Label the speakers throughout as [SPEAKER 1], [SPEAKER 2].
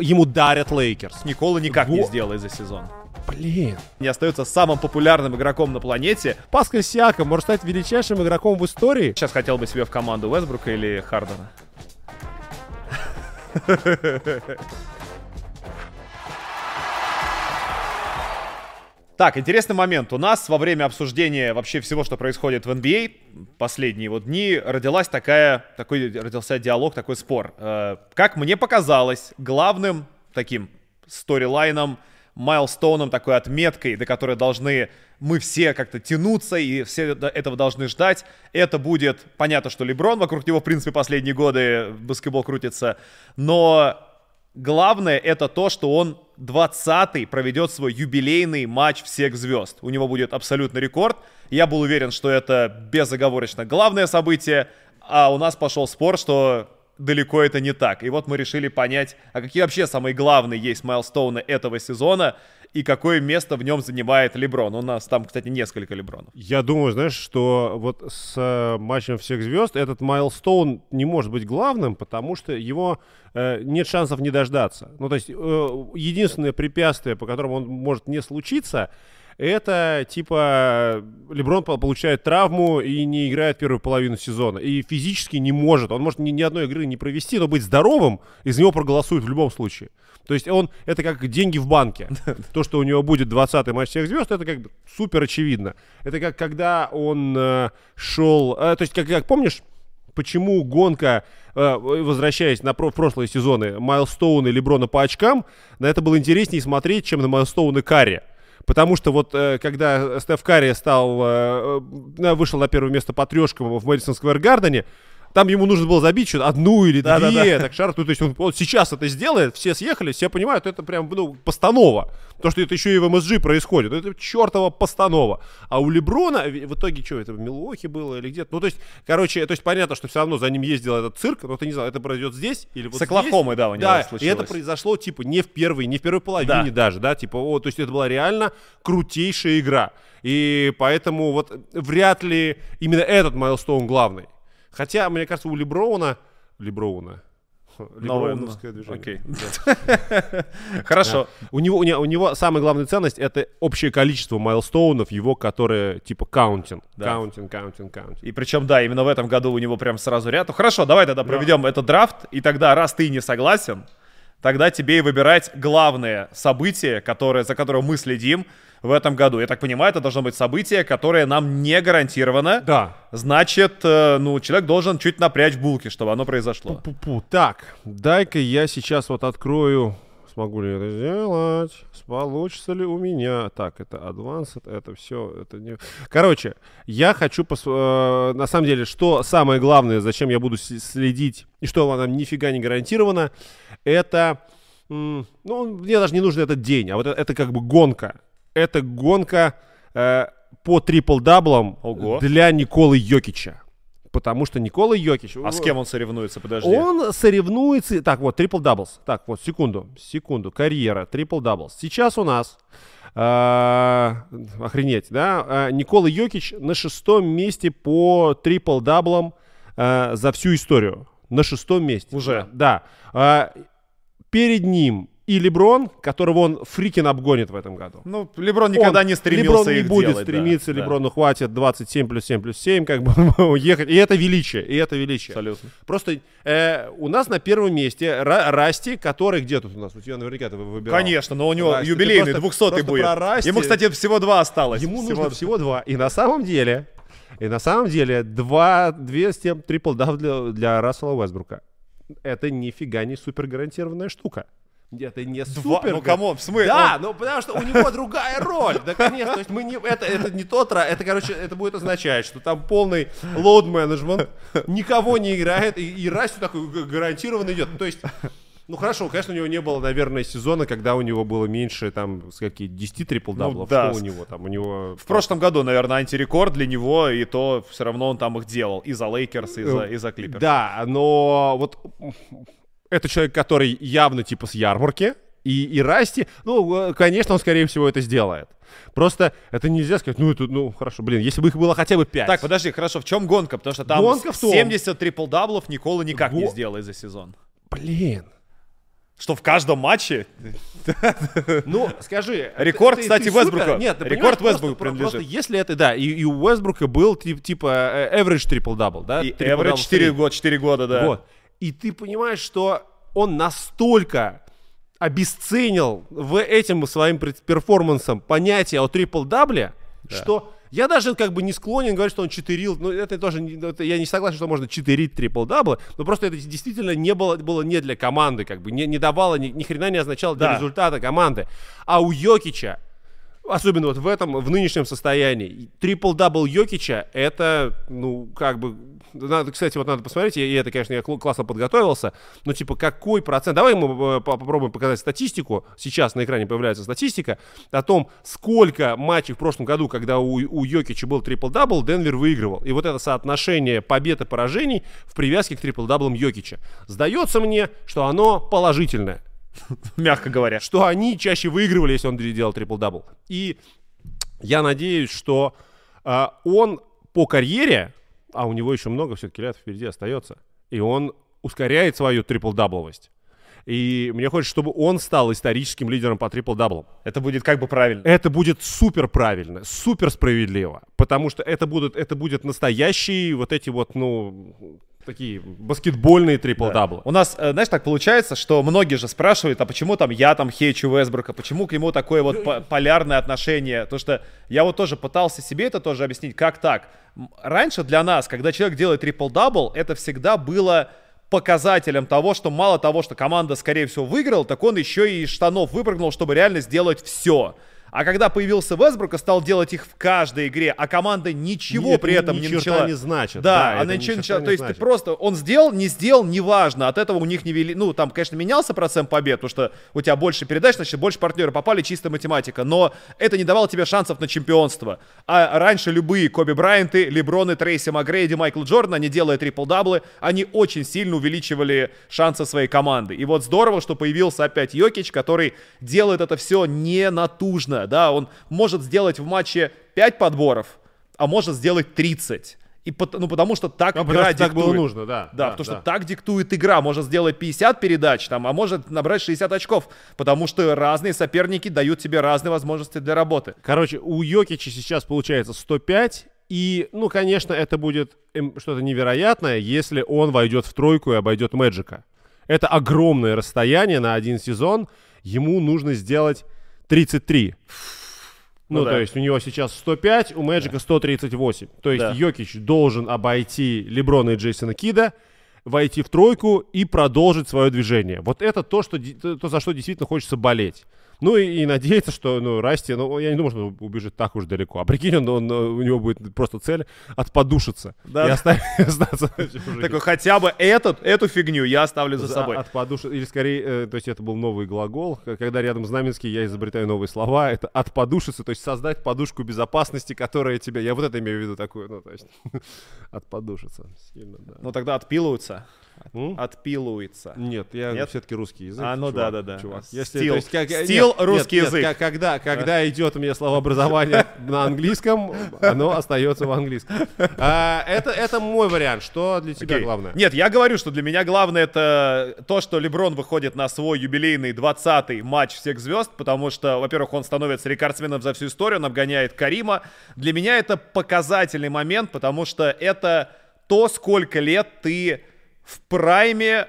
[SPEAKER 1] ему дарят Лейкерс.
[SPEAKER 2] Никола никак не
[SPEAKER 1] Во-
[SPEAKER 2] сделает за сезон.
[SPEAKER 1] Блин.
[SPEAKER 2] Не остается самым популярным игроком на планете.
[SPEAKER 1] Паскаль Сиаком может стать величайшим игроком в истории.
[SPEAKER 2] Сейчас хотел бы себе в команду Уэсбрука или Хардена. Так, интересный момент. У нас во время обсуждения вообще всего, что происходит в NBA, последние вот дни, родилась такая, такой родился диалог, такой спор. Э, как мне показалось, главным таким сторилайном, майлстоуном, такой отметкой, до которой должны мы все как-то тянуться и все этого должны ждать. Это будет, понятно, что Леброн, вокруг него, в принципе, последние годы баскетбол крутится, но главное это то, что он 20-й проведет свой юбилейный матч всех звезд. У него будет абсолютный рекорд. Я был уверен, что это безоговорочно главное событие, а у нас пошел спор, что далеко это не так. И вот мы решили понять, а какие вообще самые главные есть майлстоуны этого сезона и какое место в нем занимает Леброн. У нас там, кстати, несколько Лебронов.
[SPEAKER 1] Я думаю, знаешь, что вот с э, матчем всех звезд этот майлстоун не может быть главным, потому что его э, нет шансов не дождаться. Ну, то есть э, единственное препятствие, по которому он может не случиться, это типа Леброн по- получает травму и не играет первую половину сезона. И физически не может. Он может ни, ни одной игры не провести, но быть здоровым, из него проголосуют в любом случае. То есть он, это как деньги в банке. То, что у него будет 20-й матч всех звезд, это как бы супер очевидно. Это как когда он э, шел... э, то есть, как, как помнишь, почему гонка, э, возвращаясь на про- прошлые сезоны, Майлстоуны Леброна по очкам, на это было интереснее смотреть, чем на Майлстоуны Карри. Потому что вот э, когда Стеф Карри стал, э, э, вышел на первое место по трешкам в Мэдисон Сквер Гардене, там ему нужно было забить что-то одну или две, так шар, ну, то есть он вот сейчас это сделает, все съехали, все понимают, это прям, ну, постанова. То, что это еще и в МСЖ происходит, это чертова постанова. А у Леброна, в итоге, что, это в Милуоке было или где-то? Ну, то есть, короче, то есть понятно, что все равно за ним ездил этот цирк, но ты не знал, это произойдет здесь или вот
[SPEAKER 2] С Оклахомой,
[SPEAKER 1] здесь.
[SPEAKER 2] да, у него
[SPEAKER 1] Да, и
[SPEAKER 2] случилось.
[SPEAKER 1] это произошло, типа, не в первой, не в первой половине
[SPEAKER 2] Да.
[SPEAKER 1] даже, да, типа, о, то есть это была реально крутейшая игра. И поэтому вот вряд ли именно этот майлстоун главный. Хотя, мне кажется, у Леброуна... Леброуна. Леброуновское
[SPEAKER 2] ну,
[SPEAKER 1] движение.
[SPEAKER 2] окей.
[SPEAKER 1] Да.
[SPEAKER 2] Хорошо.
[SPEAKER 1] У него, у, него, у него самая главная ценность это общее количество milestone ов, его, которые типа
[SPEAKER 2] counting.
[SPEAKER 1] Counting, counting, counting.
[SPEAKER 2] И причем, да, именно в этом году у него прям сразу ряд. Ну, хорошо, давай тогда проведем этот драфт. И тогда, раз ты не согласен, тогда тебе и выбирать главное событие, которое, за которым мы следим в этом году. Я так понимаю, это должно быть событие, которое нам не гарантировано.
[SPEAKER 1] Да.
[SPEAKER 2] Значит, э, ну, человек должен чуть напрячь булки, чтобы оно произошло.
[SPEAKER 1] Пу-пу. Так, дай-ка я сейчас вот открою, смогу ли это сделать, получится ли у меня. Так, это Advanced, это все, это не... Короче, я хочу, пос- э, на самом деле, что самое главное, зачем я буду следить, и что нам нифига не гарантировано, это, ну, мне даже не нужен этот день, а вот это, это как бы гонка. Это гонка э, по трипл-даблам для Николы Йокича. Потому что Никола Йокич...
[SPEAKER 2] А с кем он соревнуется? Подожди.
[SPEAKER 1] Он соревнуется... Так, вот, triple doubles. Так, вот, секунду, секунду. Карьера, triple doubles. Сейчас у нас... а, охренеть, да? а, Никола Йокич на шестом месте по трипл-даблам а, за всю историю. На шестом месте.
[SPEAKER 2] Уже?
[SPEAKER 1] Да. А, перед ним и Леброн, которого он freaking обгонит в этом году.
[SPEAKER 2] Ну, Леброн никогда
[SPEAKER 1] Он-
[SPEAKER 2] не стремился
[SPEAKER 1] Леброн не будет
[SPEAKER 2] делать, да,
[SPEAKER 1] стремиться,
[SPEAKER 2] да.
[SPEAKER 1] Леброну хватит 27 плюс 7 плюс 7, как бы уехать. И это величие, и это величие.
[SPEAKER 2] Абсолютно.
[SPEAKER 1] Просто э, у нас на первом месте Ра- Расти, который где тут у нас? У тебя наверняка ты выбирал.
[SPEAKER 2] Конечно, но у него
[SPEAKER 1] Расти,
[SPEAKER 2] юбилейный,
[SPEAKER 1] просто-
[SPEAKER 2] 200-й
[SPEAKER 1] просто
[SPEAKER 2] будет.
[SPEAKER 1] Расти-
[SPEAKER 2] Ему, кстати, всего два осталось.
[SPEAKER 1] Ему
[SPEAKER 2] Всего-
[SPEAKER 1] нужно всего два. И на самом деле, и на самом деле, два, две с тем трипл дав для, для Рассела Уэсбрука. Это нифига не супер гарантированная штука. Это не
[SPEAKER 2] Два-
[SPEAKER 1] супер.
[SPEAKER 2] ну, come on, в смысле?
[SPEAKER 1] Да, ну потому что у него другая роль. Да, конечно, то есть мы не, это, это не тот, ра- это, короче, это будет означать, что там полный management, никого не играет, и, и Расти такой гарантированно идет. То есть, ну хорошо, конечно, у него не было, наверное, сезона, когда у него было меньше, там, с какие 10 трипл-даблов.
[SPEAKER 2] да.
[SPEAKER 1] Что у него там? У него...
[SPEAKER 2] В прошлом году, наверное, антирекорд для него, и то все равно он там их делал. И за Лейкерс, и за, и за Клиперс.
[SPEAKER 1] Да, но вот это человек, который явно типа с ярмарки, и, и Расти, ну, э, конечно, он, скорее всего, это сделает. Просто это нельзя сказать, ну, это, ну, хорошо, блин, если бы их было хотя бы 5.
[SPEAKER 2] Так, подожди, хорошо, в чем гонка? Потому что там
[SPEAKER 1] Гонка в том-
[SPEAKER 2] 70 трипл-даблов Никола никак не
[SPEAKER 1] Во-
[SPEAKER 2] сделает за сезон.
[SPEAKER 1] Блин.
[SPEAKER 2] Что в каждом матче?
[SPEAKER 1] Ну, скажи.
[SPEAKER 2] Рекорд, кстати, Вестбрука.
[SPEAKER 1] Нет,
[SPEAKER 2] Рекорд
[SPEAKER 1] понимаешь,
[SPEAKER 2] Вестбруку
[SPEAKER 1] просто-
[SPEAKER 2] принадлежит.
[SPEAKER 1] Просто если это, да, и, и у Вестбрука был тип- типа э, average triple-double, да?
[SPEAKER 2] И average 4
[SPEAKER 1] streak.
[SPEAKER 2] года, 4 года, да.
[SPEAKER 1] Вот. И ты понимаешь, что он настолько обесценил в этим своим перформансом понятие о трипл-дабле, что я даже как бы не склонен говорить, что он читерил. Ну, это тоже, ну, это я не согласен, что можно читерить трипл-даблы, но просто это действительно не было, было не для команды, как бы, не, не давало, ни, ни хрена не означало для
[SPEAKER 2] Да.
[SPEAKER 1] результата команды. А у Йокича, Особенно вот в этом, в нынешнем состоянии. Трипл-дабл Йокича, это, ну, как бы... Надо, кстати, вот надо посмотреть, и это, конечно, я кл- классно подготовился, но, типа, какой процент... Давай мы э, по- попробуем показать статистику. Сейчас на экране появляется статистика о том, сколько матчей в прошлом году, когда у, у Йокича был трипл-дабл, Денвер выигрывал. И вот это соотношение побед и поражений в привязке к трипл-даблам Йокича. Сдается мне, что оно положительное
[SPEAKER 2] Мягко говоря.
[SPEAKER 1] что они чаще выигрывали, если он делал трипл-дабл. И я надеюсь, что а, он по карьере, а у него еще много все-таки лет впереди остается, и он ускоряет свою трипл-дабловость. И мне хочется, чтобы он стал историческим лидером по трипл-даблам.
[SPEAKER 2] Это будет как бы правильно.
[SPEAKER 1] Это будет супер правильно, супер справедливо, потому что это будут, это будет настоящие вот эти вот, ну, такие баскетбольные трипл-даблы.
[SPEAKER 2] У нас, э, знаешь, так получается, что многие же спрашивают, а почему там я там хейчу Вестбрука, почему к нему такое вот по- полярное отношение? То что я вот тоже пытался себе это тоже объяснить, как так. Раньше для нас, когда человек делает трипл-дабл, это всегда было показателем того, что мало того, что команда, скорее всего, выиграла, так он еще и штанов выпрыгнул, чтобы реально сделать все. А когда появился Весбрук и стал делать их в каждой игре, а команда ничего
[SPEAKER 1] Нет,
[SPEAKER 2] при этом
[SPEAKER 1] ни
[SPEAKER 2] не начала.
[SPEAKER 1] не значит.
[SPEAKER 2] Да,
[SPEAKER 1] Да,
[SPEAKER 2] она ничего не начала. То есть
[SPEAKER 1] значит.
[SPEAKER 2] ты просто, он сделал, не сделал, неважно. От этого у них не вели, ну там, конечно, менялся процент побед, потому что у тебя больше передач, значит, больше партнеры попали, чистая математика. Но это не давало тебе шансов на чемпионство. А раньше любые Коби Брайанты, Леброны, Трейси Макгрейди, Майкл Джордан, они делая трипл-даблы, они очень сильно увеличивали шансы своей команды. И вот здорово, что появился опять Йокич, который делает это все не натужно, да, он может сделать в матче 5 подборов, а может сделать 30. И пот- ну, потому что так
[SPEAKER 1] А,
[SPEAKER 2] игра
[SPEAKER 1] потому что так было
[SPEAKER 2] диктует.
[SPEAKER 1] нужно, да.
[SPEAKER 2] Да, потому что так диктует игра. Может сделать 50 передач, там, а может набрать 60 очков. Потому что разные соперники дают тебе разные возможности для работы.
[SPEAKER 1] Короче, у Йокича сейчас получается 105, и, ну, конечно, это будет эм, что-то невероятное, если он войдет в тройку и обойдет Мэджика. Это огромное расстояние на один сезон, ему нужно сделать 33. Ну,
[SPEAKER 2] Ну
[SPEAKER 1] то
[SPEAKER 2] да.
[SPEAKER 1] есть у него сейчас 105, у Мэджика 138. То есть
[SPEAKER 2] Да.
[SPEAKER 1] Йокич должен обойти Леброна и Джейсона Кида, войти в тройку и продолжить свое движение. Вот это то, что, то, то, за что действительно хочется болеть. Ну и, и надеяться, что ну, Расти, ну я не думаю, что он убежит так уж далеко. А прикинь, он, он, у него будет просто цель отподушиться
[SPEAKER 2] Да.
[SPEAKER 1] и оставить остаться.
[SPEAKER 2] Такой, хотя бы этот, эту фигню я оставлю за собой.
[SPEAKER 1] От подуши- или скорее, э, то есть это был новый глагол, когда рядом знаменский я изобретаю новые слова, это от подушиться, то есть создать подушку безопасности, которая тебя, я вот это имею в виду такую, ну то есть от подушиться, сильно, да.
[SPEAKER 2] Ну тогда отпилуются.
[SPEAKER 1] М?
[SPEAKER 2] Отпилуется.
[SPEAKER 1] Нет, я
[SPEAKER 2] Нет?
[SPEAKER 1] все-таки русский язык.
[SPEAKER 2] А, ну
[SPEAKER 1] чувак,
[SPEAKER 2] да, да, да.
[SPEAKER 1] Чувак.
[SPEAKER 2] Стил.
[SPEAKER 1] Если, есть, как,
[SPEAKER 2] Стил
[SPEAKER 1] нет,
[SPEAKER 2] русский
[SPEAKER 1] нет,
[SPEAKER 2] язык.
[SPEAKER 1] как- когда, когда идет у меня словообразование на английском, оно остается в английском. А, это, это мой вариант. Что для тебя
[SPEAKER 2] Окей.
[SPEAKER 1] главное?
[SPEAKER 2] Нет, я говорю, что для меня главное это то, что Леброн выходит на свой юбилейный 20-й матч всех звезд, потому что, во-первых, он становится рекордсменом за всю историю, он обгоняет Карима. Для меня это показательный момент, потому что это то, сколько лет ты в прайме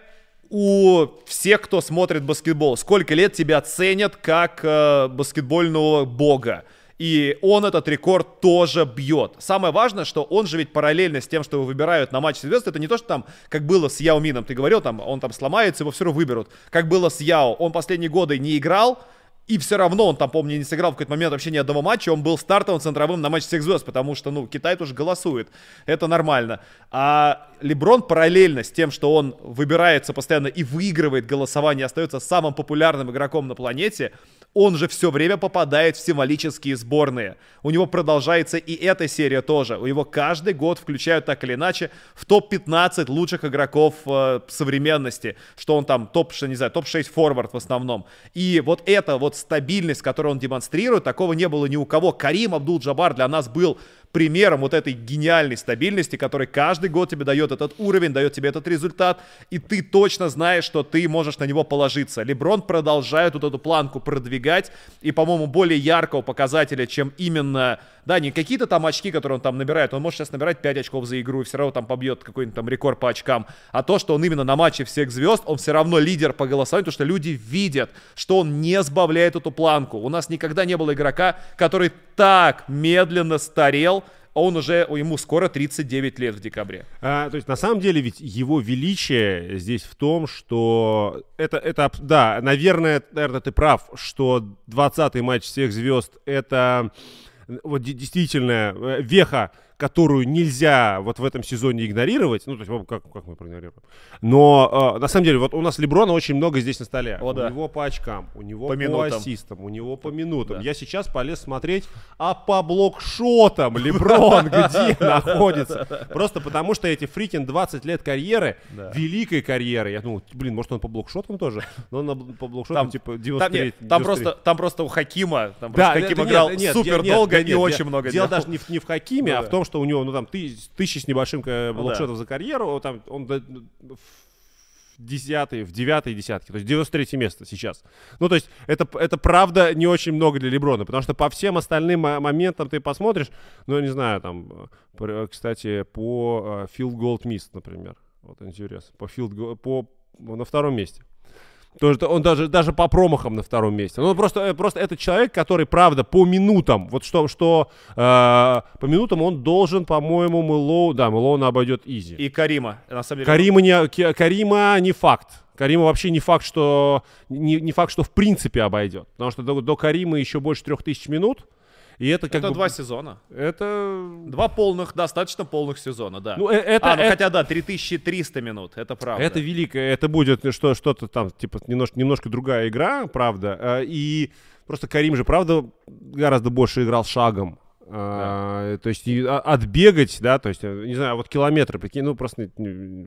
[SPEAKER 2] у всех, кто смотрит баскетбол. Сколько лет тебя ценят как э, баскетбольного бога. И он этот рекорд тоже бьет. Самое важное, что он же ведь параллельно с тем, что его выбирают на матч звезд, это не то, что там, как было с Яо Мином, ты говорил, там, он там сломается, его все равно выберут. Как было с Яо, он последние годы не играл, и все равно он там, помню, не сыграл в какой-то момент вообще ни одного матча, он был стартовым центровым на матч всех звезд, потому что, ну, Китай тоже голосует, это нормально. А Леброн параллельно с тем, что он выбирается постоянно и выигрывает голосование, остается самым популярным игроком на планете, он же все время попадает в символические сборные. У него продолжается и эта серия тоже. У него каждый год включают так или иначе в топ-15 лучших игроков э, современности. Что он там топ, что не знаю, топ-6 форвард в основном. И вот эта вот стабильность, которую он демонстрирует, такого не было ни у кого. Карим Абдул-Джабар для нас был примером вот этой гениальной стабильности, который каждый год тебе дает этот уровень, дает тебе этот результат, и ты точно знаешь, что ты можешь на него положиться. Леброн продолжает вот эту планку продвигать, и, по-моему, более яркого показателя, чем именно, да, не какие-то там очки, которые он там набирает, он может сейчас набирать 5 очков за игру и все равно там побьет какой-нибудь там рекорд по очкам, а то, что он именно на матче всех звезд, он все равно лидер по голосованию, потому что люди видят, что он не сбавляет эту планку. У нас никогда не было игрока, который так медленно старел, а он уже, ему скоро 39 лет в декабре.
[SPEAKER 1] А, то есть, на самом деле, ведь его величие здесь в том, что это, это да, наверное, наверное, ты прав, что 20-й матч всех звезд это вот действительно э, веха которую нельзя вот в этом сезоне игнорировать. Ну, то есть, как, как мы проигнорируем. Но, э, на самом деле, вот у нас Леброна очень много здесь на столе. О, у да. него по очкам, у него по, по минутам. ассистам, у него по минутам. Да. Я сейчас полез смотреть, а по блокшотам Леброн где находится. Просто потому, что эти фрикин 20 лет карьеры, великой карьеры. Я думал, блин, может он по блокшотам тоже? Но он по блокшотам типа 93.
[SPEAKER 2] Там, просто, там просто у Хакима, там просто Хаким играл супер долго и очень много
[SPEAKER 1] Дело даже не в Хакиме, ну а в том, что у него, ну, там, тысяч, тысячи с небольшим э, ну, да. за карьеру, там, он в десятый, в девятой десятке, то есть 93 место сейчас. Ну, то есть это, это правда не очень много для Леброна, потому что по всем остальным моментам ты посмотришь, ну, я не знаю, там, кстати, по Field Gold Mist, например, вот интересно, по Field по на втором месте. То есть он даже, даже по промахам на втором месте. Ну, просто, э, просто это человек, который, правда, по минутам, вот что, что э, по минутам он должен, по-моему, Мэлоу, да, Мэлоуна обойдет Изи.
[SPEAKER 2] И Карима, на самом деле.
[SPEAKER 1] Карима не, Карима не факт. Карима вообще не факт, что не, не факт, что в принципе обойдет. Потому что до, до Карима еще больше трех тысяч минут. И это как
[SPEAKER 2] это
[SPEAKER 1] бы...
[SPEAKER 2] два сезона.
[SPEAKER 1] Это...
[SPEAKER 2] Два полных, достаточно полных сезона, да. Ну, э, это, а, ну это... хотя да, 3300 минут, это правда.
[SPEAKER 1] Это великое, это будет что, что-то там, типа, немножко, немножко другая игра, правда. Э, и просто Карим же, правда, гораздо больше играл шагом. А, то есть а, отбегать, да, то есть, э, не знаю, а вот километры, прикинь, ну просто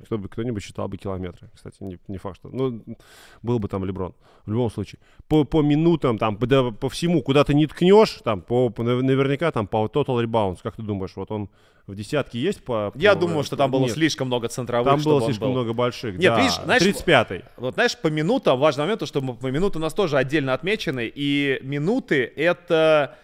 [SPEAKER 1] кто бы, кто-нибудь считал бы километры, кстати, не, не факт, что, ну, был бы там Леброн, в любом случае. По, по минутам, там, по, да, по всему, куда ты не ткнешь, там, по, по, наверняка, там, по total rebounds, как ты думаешь, вот он в десятке есть по...
[SPEAKER 2] Я
[SPEAKER 1] по,
[SPEAKER 2] думаю, что там было Нет. слишком много центровых.
[SPEAKER 1] Там было слишком был. много больших,
[SPEAKER 2] Нет, да. видишь, знаешь...
[SPEAKER 1] 35-й.
[SPEAKER 2] Вот, знаешь, по минутам, важный момент, что по минуты у нас тоже отдельно отмечены, и минуты — это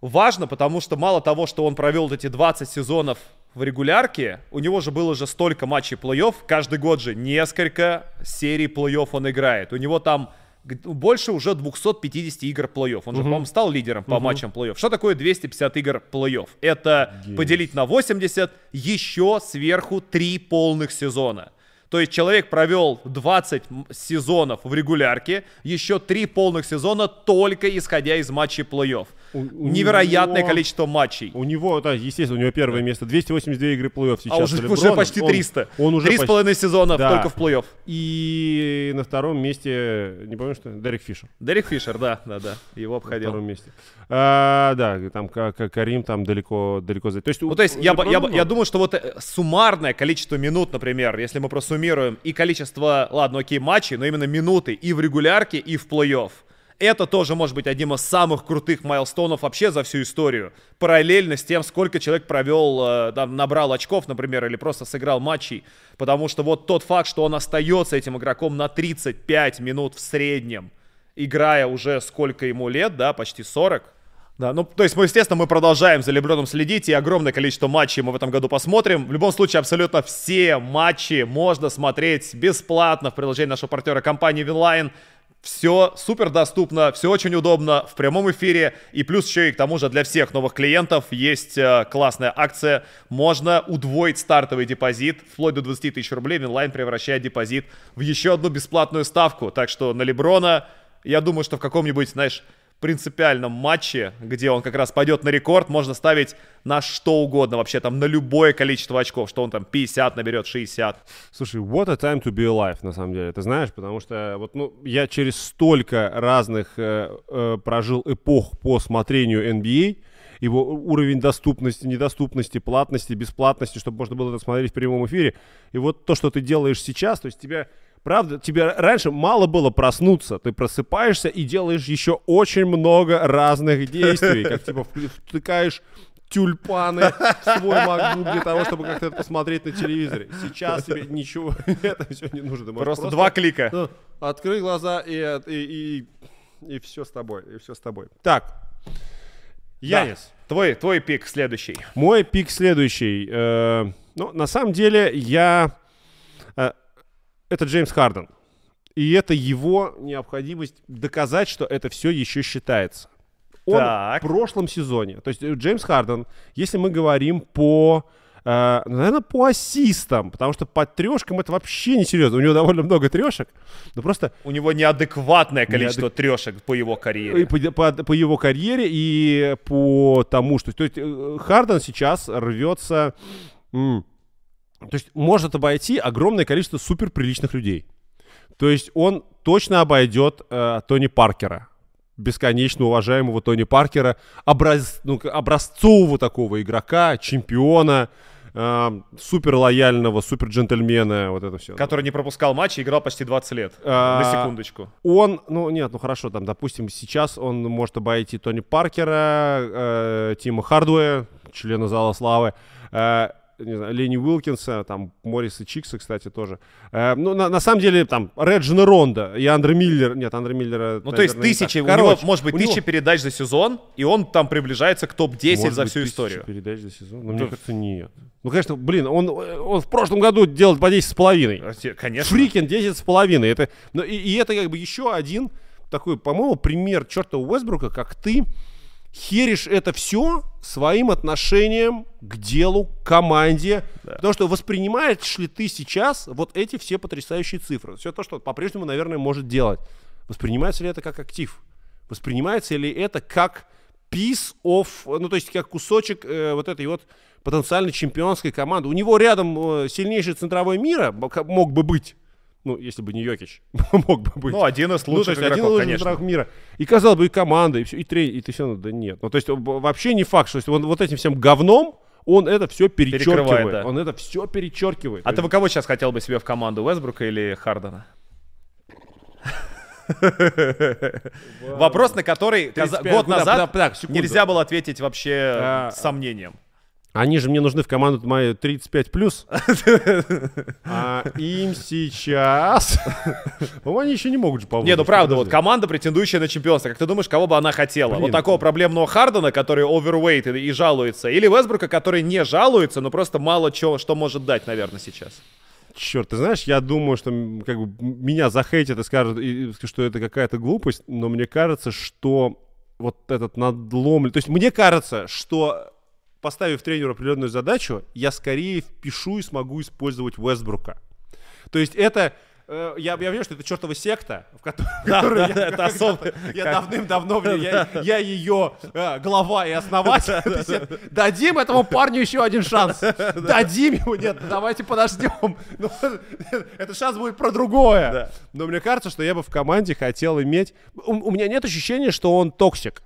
[SPEAKER 2] важно, потому что мало того, что он провел эти 20 сезонов в регулярке, у него же было же столько матчей плей-офф, каждый год же несколько серий плей-офф он играет. У него там больше уже 250 игр плей-офф. Он uh-huh. же, по-моему, стал лидером по uh-huh. матчам плей-офф. Что такое 250 игр плей-офф? Это yes. поделить на 80, еще сверху 3 полных сезона. То есть человек провел 20 сезонов в регулярке, еще 3 полных сезона только исходя из матчей плей-офф. У, Невероятное него, количество матчей.
[SPEAKER 1] У него, да, естественно, у него первое место. 282 игры плей-офф сейчас.
[SPEAKER 2] А уже, уже почти 300. Он, он уже Три с половиной сезона да. только в плей-офф.
[SPEAKER 1] И на втором месте, не помню, что, Дерек Фишер.
[SPEAKER 2] Дерек Фишер, да, да, да. Его обходил.
[SPEAKER 1] На втором месте. А, да, там как Карим там далеко, далеко за.
[SPEAKER 2] То есть, ну, то есть я, я, я думаю, что вот э, суммарное количество минут, например, если мы просуммируем и количество, ладно, окей, матчей, но именно минуты и в регулярке, и в плей-офф, это тоже может быть одним из самых крутых майлстонов вообще за всю историю. Параллельно с тем, сколько человек провел, э, там, набрал очков, например, или просто сыграл матчей. Потому что вот тот факт, что он остается этим игроком на 35 минут в среднем, играя уже сколько ему лет, да, почти 40, да, ну, то есть, мы, естественно, мы продолжаем за Леброном следить, и огромное количество матчей мы в этом году посмотрим. В любом случае, абсолютно все матчи можно смотреть бесплатно в приложении нашего партнера компании Винлайн. Все супер доступно, все очень удобно в прямом эфире. И плюс еще и к тому же для всех новых клиентов есть э, классная акция. Можно удвоить стартовый депозит вплоть до 20 тысяч рублей. Винлайн превращает депозит в еще одну бесплатную ставку. Так что на Леброна, я думаю, что в каком-нибудь, знаешь, принципиальном матче, где он как раз пойдет на рекорд, можно ставить на что угодно, вообще там на любое количество очков, что он там 50 наберет, 60.
[SPEAKER 1] Слушай, what a time to be alive, на самом деле, ты знаешь, потому что вот, ну, я через столько разных э, э, прожил эпох по смотрению NBA, его уровень доступности, недоступности, платности, бесплатности, чтобы можно было это смотреть в прямом эфире. И вот то, что ты делаешь сейчас, то есть тебя Правда, тебе раньше мало было проснуться. Ты просыпаешься и делаешь еще очень много разных действий. Как типа втыкаешь тюльпаны в свой MacBook для того, чтобы как-то это посмотреть на телевизоре. Сейчас тебе ничего, это все не нужно. Можешь
[SPEAKER 2] Просто два клика.
[SPEAKER 1] ну, Открой глаза и, и, и, и все с тобой, и все с тобой. Так, Янис.
[SPEAKER 2] Да. Твой, твой пик следующий.
[SPEAKER 1] Мой пик следующий. Э, ну, на самом деле, я... Это Джеймс Харден. И это его необходимость доказать, что это все еще считается. Он
[SPEAKER 2] Так.
[SPEAKER 1] в прошлом сезоне, то есть э, Джеймс Харден, если мы говорим по, э, наверное, по ассистам, потому что по трешкам это вообще не серьезно. У него довольно много трешек, но просто
[SPEAKER 2] У него неадекватное количество трешек по его карьере.
[SPEAKER 1] и по, по- по его карьере и по тому, что... То есть э, Харден сейчас рвется... м, то есть может обойти огромное количество суперприличных людей. То есть он точно обойдет э, Тони Паркера. Бесконечно уважаемого Тони Паркера. Образ, ну, образцового такого игрока, чемпиона, э, супер лояльного, супер джентльмена. Вот это все.
[SPEAKER 2] Который не пропускал матчи и играл почти 20 лет.
[SPEAKER 1] А,
[SPEAKER 2] На секундочку.
[SPEAKER 1] Он, ну нет, ну хорошо, там, допустим, сейчас он может обойти Тони Паркера, э, Тима Хардуэя, члена Зала Славы, э, не знаю, Лени Уилкинса, там, Морриса Чикса, кстати, тоже. Э, ну, на, на самом деле, там, Реджина Ронда и Андре Миллер, нет, Андре Миллера...
[SPEAKER 2] Ну, то есть тысячи, у
[SPEAKER 1] Короче,
[SPEAKER 2] него может быть
[SPEAKER 1] у него-
[SPEAKER 2] тысяча передач за сезон, и он там приближается к топ-10
[SPEAKER 1] может
[SPEAKER 2] за всю
[SPEAKER 1] тысяча
[SPEAKER 2] историю.
[SPEAKER 1] передач за сезон? Но мне кажется, нет. Ну, конечно, блин, он, он в прошлом году делал по 10 с половиной.
[SPEAKER 2] Конечно.
[SPEAKER 1] Фрикин 10 с половиной. Это, ну, и, и это как бы еще один такой, по-моему, пример чертова Уэсбрука, как ты херишь это все своим отношением к делу, к команде. Потому что воспринимаешь ли ты сейчас вот эти все потрясающие цифры? Все то, что по-прежнему, наверное, может делать. Воспринимается ли это как актив? Воспринимается ли это как piece of, ну то есть как кусочек э, вот этой вот потенциально чемпионской команды? У него рядом э, сильнейший центровой мира мог бы быть. Ну, если бы не Йокич, мог бы быть.
[SPEAKER 2] Ну, один из
[SPEAKER 1] Ну,
[SPEAKER 2] лучших
[SPEAKER 1] есть один из
[SPEAKER 2] игроков,
[SPEAKER 1] лучших
[SPEAKER 2] конечно.
[SPEAKER 1] игроков мира. И, казалось бы, и команда, и все, и тренер, и ты все, да нет. Ну, то есть вообще не факт, что он вот этим всем говном, он это все перечеркивает.
[SPEAKER 2] Да.
[SPEAKER 1] Он это все перечеркивает.
[SPEAKER 2] А ты бы кого сейчас хотел бы себе в команду, Уэсбрука или Хардена? Вопрос, на который каза-
[SPEAKER 1] 35,
[SPEAKER 2] год
[SPEAKER 1] куда-
[SPEAKER 2] назад нельзя было ответить вообще
[SPEAKER 1] А,
[SPEAKER 2] сомнением.
[SPEAKER 1] Они же мне нужны в команду мои 35 плюс. А им сейчас. По-моему, они еще не могут же повысить.
[SPEAKER 2] Не, ну правда, вот команда, претендующая на чемпионство, как ты думаешь, кого бы она хотела? Вот такого проблемного Хардена, который овервейт и, жалуется, или Весбрука, который не жалуется, но просто мало чего, что может дать, наверное, сейчас.
[SPEAKER 1] Черт, ты знаешь, я думаю, что как бы меня захейтят и скажут, и что это какая-то глупость, но мне кажется, что вот этот надлом... То есть мне кажется, что поставив тренеру определенную задачу, я скорее впишу и смогу использовать Вестбрука. То есть это... э, Я, я понимаю, что это чертова секта, в которой,
[SPEAKER 2] Да,
[SPEAKER 1] которую
[SPEAKER 2] да,
[SPEAKER 1] я,
[SPEAKER 2] это
[SPEAKER 1] давным-давно, я, я ее э, глава и основатель. Дадим этому парню еще один шанс. Дадим ему, нет, давайте подождем. Ну, Этот шанс будет про другое. Но мне кажется, что я бы в команде хотел иметь... У, у меня нет ощущения, что он токсик.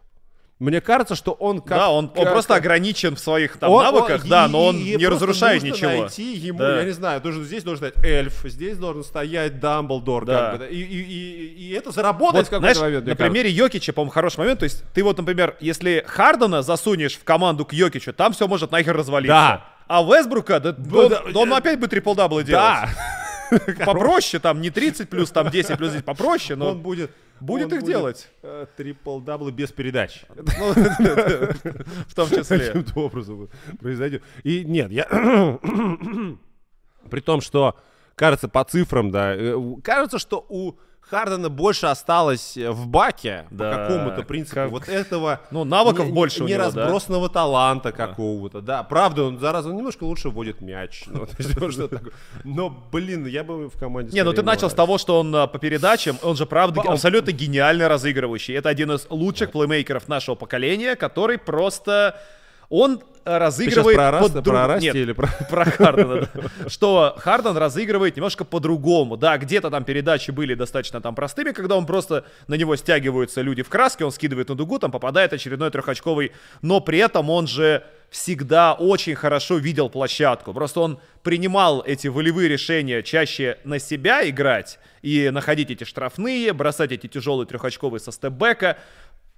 [SPEAKER 1] Мне кажется, что он как...
[SPEAKER 2] да, он, он
[SPEAKER 1] как-
[SPEAKER 2] просто ограничен в своих там
[SPEAKER 1] он-
[SPEAKER 2] навыках,
[SPEAKER 1] он-
[SPEAKER 2] да,
[SPEAKER 1] и-
[SPEAKER 2] но он
[SPEAKER 1] и
[SPEAKER 2] не разрушает
[SPEAKER 1] нужно
[SPEAKER 2] ничего.
[SPEAKER 1] найти ему,
[SPEAKER 2] Да.
[SPEAKER 1] я не знаю, должен, здесь должен стоять эльф, здесь должен стоять Дамблдор,
[SPEAKER 2] Да.
[SPEAKER 1] как бы, да, и, и, и, и это заработает
[SPEAKER 2] Вот,
[SPEAKER 1] в какой-то
[SPEAKER 2] знаешь,
[SPEAKER 1] момент,
[SPEAKER 2] на примере Йокича, по-моему, хороший момент. То есть ты вот, например, если Хардена засунешь в команду к Йокичу, там все может нахер развалиться.
[SPEAKER 1] Да.
[SPEAKER 2] А Вестбрука, да,
[SPEAKER 1] Да,
[SPEAKER 2] он,
[SPEAKER 1] да,
[SPEAKER 2] да он опять бы трипл-даблы делать.
[SPEAKER 1] Да,
[SPEAKER 2] Попроще, там не 30 плюс, там 10 плюс 10, попроще, но...
[SPEAKER 1] он будет...
[SPEAKER 2] будет
[SPEAKER 1] он
[SPEAKER 2] их делать.
[SPEAKER 1] э, Трипл-даблы без передач.
[SPEAKER 2] ну, в том числе.
[SPEAKER 1] Каким-то образом произойдет. И нет, я... При том, что, кажется, по цифрам, да, э, кажется, что у Хардена больше осталось э, в баке
[SPEAKER 2] Да,
[SPEAKER 1] по какому-то принципу
[SPEAKER 2] как-
[SPEAKER 1] вот этого...
[SPEAKER 2] Ну, навыков
[SPEAKER 1] не-
[SPEAKER 2] больше у
[SPEAKER 1] не
[SPEAKER 2] него, да?
[SPEAKER 1] разбросанного таланта какого-то, да. Правда, он, зараза, он немножко лучше вводит мяч. ну. Но, блин, я бы в команде...
[SPEAKER 2] Не, ну ты начал с того, что он а, по передачам, он же правда абсолютно гениальный разыгрывающий. Это один из лучших плеймейкеров нашего поколения, который просто... Он а, разыгрывает...
[SPEAKER 1] про Раста-
[SPEAKER 2] под
[SPEAKER 1] про Расти
[SPEAKER 2] Нет,
[SPEAKER 1] или про-
[SPEAKER 2] про Хардена, да. Что Харден разыгрывает немножко по-другому. Да, где-то там передачи были достаточно там простыми, когда он просто на него стягиваются люди в краске, он скидывает на дугу, там попадает очередной трехочковый, но при этом он же всегда очень хорошо видел площадку. Просто он принимал эти волевые решения чаще на себя играть и находить эти штрафные, бросать эти тяжелые трехочковые со степбека.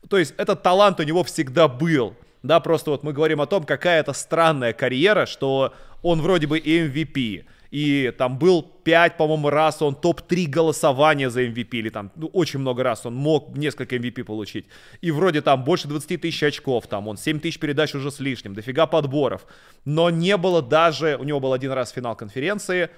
[SPEAKER 2] То есть этот талант у него всегда был. Да, просто вот мы говорим о том, какая это странная карьера, что он вроде бы MVP, и там был 5, по-моему, раз он топ-3 голосования за MVP, или там ну, очень много раз он мог несколько MVP получить. И вроде там больше 20 тысяч очков, там он 7 тысяч передач уже с лишним, дофига подборов. Но не было даже, у него был один раз финал конференции,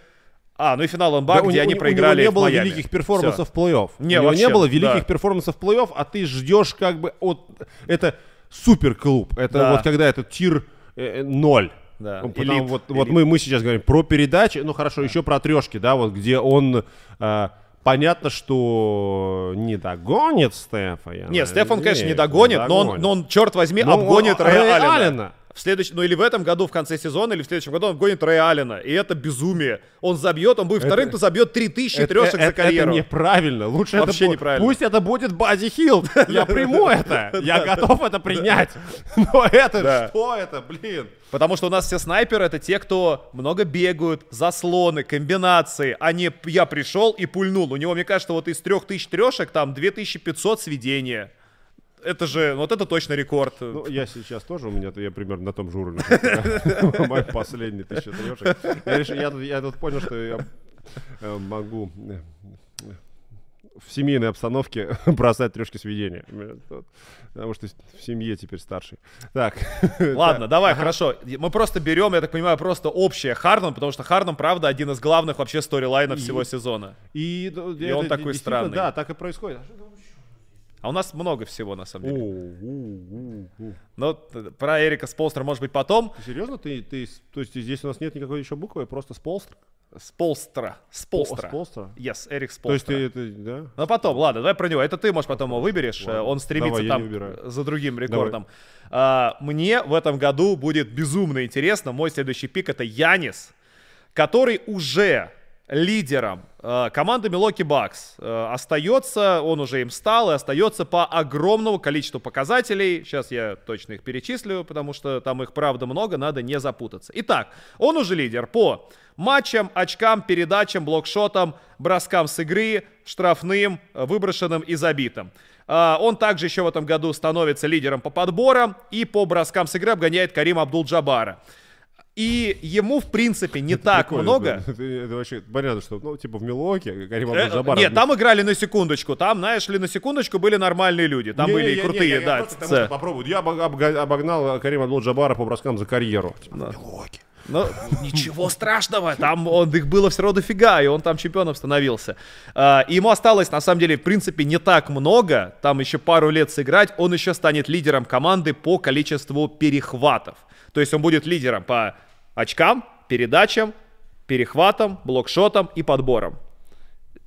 [SPEAKER 2] а, ну и финал НБА, да, где у, они у, проиграли
[SPEAKER 1] У него не было
[SPEAKER 2] Майами.
[SPEAKER 1] великих перформансов
[SPEAKER 2] Все.
[SPEAKER 1] в плей-офф.
[SPEAKER 2] Не,
[SPEAKER 1] у него
[SPEAKER 2] вообще,
[SPEAKER 1] не было великих
[SPEAKER 2] да.
[SPEAKER 1] перформансов в плей-офф, а ты ждешь как бы от... Это супер клуб. Это
[SPEAKER 2] Да.
[SPEAKER 1] вот когда это тир э, ноль.
[SPEAKER 2] Да,
[SPEAKER 1] потому
[SPEAKER 2] элит,
[SPEAKER 1] вот, вот
[SPEAKER 2] элит.
[SPEAKER 1] мы, мы сейчас говорим про передачи, ну хорошо, еще про трешки, да, вот где он э, понятно, что не догонит Стефа. я
[SPEAKER 2] Нет, Стефан, конечно, не
[SPEAKER 1] надеюсь,
[SPEAKER 2] догонит, но он, но он, черт возьми,
[SPEAKER 1] Ну,
[SPEAKER 2] обгонит
[SPEAKER 1] он-
[SPEAKER 2] Рэя Аллена.
[SPEAKER 1] Аллена.
[SPEAKER 2] В следующем, ну или в этом году, в конце сезона, или в следующем году он обгонит Рэя Аллена. И это безумие. Он забьет, он будет вторым, кто забьет 3000
[SPEAKER 1] Это-
[SPEAKER 2] трешек
[SPEAKER 1] это-
[SPEAKER 2] за карьеру.
[SPEAKER 1] Это неправильно. Лучше
[SPEAKER 2] Вообще
[SPEAKER 1] это
[SPEAKER 2] неправильно.
[SPEAKER 1] Пусть это будет Бади Хилд. Я приму это. Я готов это принять. Но это что это, блин?
[SPEAKER 2] Потому что у нас все снайперы это те, кто много бегают, заслоны, комбинации, а не я пришел и пульнул. У него, мне кажется, вот из 3000 трешек там 2500 сведения. Это же, вот это точно рекорд.
[SPEAKER 1] Ну, я сейчас тоже, у меня я примерно на том же уровне. Мой последний тысяча трешек. Я решил- Я тут- я тут понял, что я э, могу э, в семейной обстановке бросать трешки сведения. Потому что в семье теперь старший. Так.
[SPEAKER 2] Ладно, давай, хорошо. Мы просто берем, я так понимаю, просто общее Харден, потому что Харден, правда, один из главных вообще сторилайнов всего сезона.
[SPEAKER 1] И, ну,
[SPEAKER 2] И он такой странный.
[SPEAKER 1] Да, так и происходит.
[SPEAKER 2] А у нас много всего, на самом деле. Но про Эрика Сполстера, может быть, потом.
[SPEAKER 1] Серьезно, ты, ты, то есть здесь у нас нет никакой еще буквы, просто сполстр?
[SPEAKER 2] Сполстера. Сполстера.
[SPEAKER 1] Сполстра?
[SPEAKER 2] Yes, Эрик
[SPEAKER 1] То есть ты, это, да?
[SPEAKER 2] Ну потом, ладно, давай про него. Это ты, может, потом его выберешь.
[SPEAKER 1] Ладно.
[SPEAKER 2] Он стремится
[SPEAKER 1] Давай,
[SPEAKER 2] там за другим рекордом. А, мне в этом году будет безумно интересно. Мой следующий пик это Янис, который уже лидером э, команды Милоки Бакс э, остается, он уже им стал и остается по огромному количеству показателей. Сейчас я точно их перечислю, потому что там их правда много, надо не запутаться. Итак, он уже лидер по матчам, очкам, передачам, блокшотам, броскам с игры, штрафным, э, выброшенным и забитым. А, Он также еще в этом году становится лидером по подборам и по броскам с игры обгоняет Карима Абдул-Джабара. И ему, в принципе, не так
[SPEAKER 1] Прикольно,
[SPEAKER 2] много.
[SPEAKER 1] Это, это вообще понятно, что, ну, типа в Милуоке, Карим
[SPEAKER 2] Э,
[SPEAKER 1] Абдул-Джабар.
[SPEAKER 2] Нет, там играли на секундочку. Там, знаешь ли, на секундочку были нормальные люди. Там были и крутые, да. ц-
[SPEAKER 1] Попробуй. Я обог- обга- обогнал Карима Абдул-Джабара по броскам за карьеру. Типа, Милуоки.
[SPEAKER 2] Ну, ничего страшного, там он, их было все равно дофига, и он там чемпионом становился. А, и ему осталось, на самом деле, в принципе, не так много, там еще пару лет сыграть, он еще станет лидером команды по количеству перехватов. То есть он будет лидером по очкам, передачам, перехватам, блокшотам и подборам.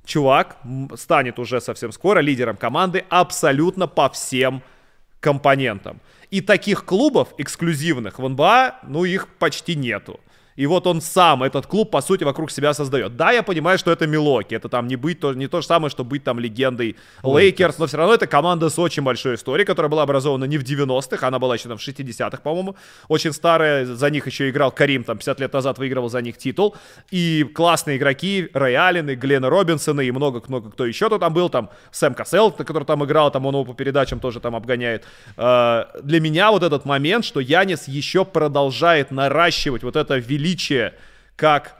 [SPEAKER 2] Чувак станет уже совсем скоро лидером команды абсолютно по всем компонентам. И таких клубов эксклюзивных в НБА, ну, их почти нету. И вот он сам, этот клуб, по сути, вокруг себя создает. Да, я понимаю, что это Милоки. Это там не быть, то, не то же самое, что быть там легендой Лейкерс, но все равно это команда с очень большой историей, которая была образована не в 90-х, она была еще там в 60-х, по-моему. Очень старая, за них еще играл Карим, там 50 лет назад выигрывал за них титул. И классные игроки, Рэй Аллен и Глена Робинсона, и много-много кто еще то там был, там Сэм Кассел, который там играл, там он его по передачам тоже там обгоняет. Э, Для меня вот этот момент, что Янис еще продолжает наращивать вот это величие, как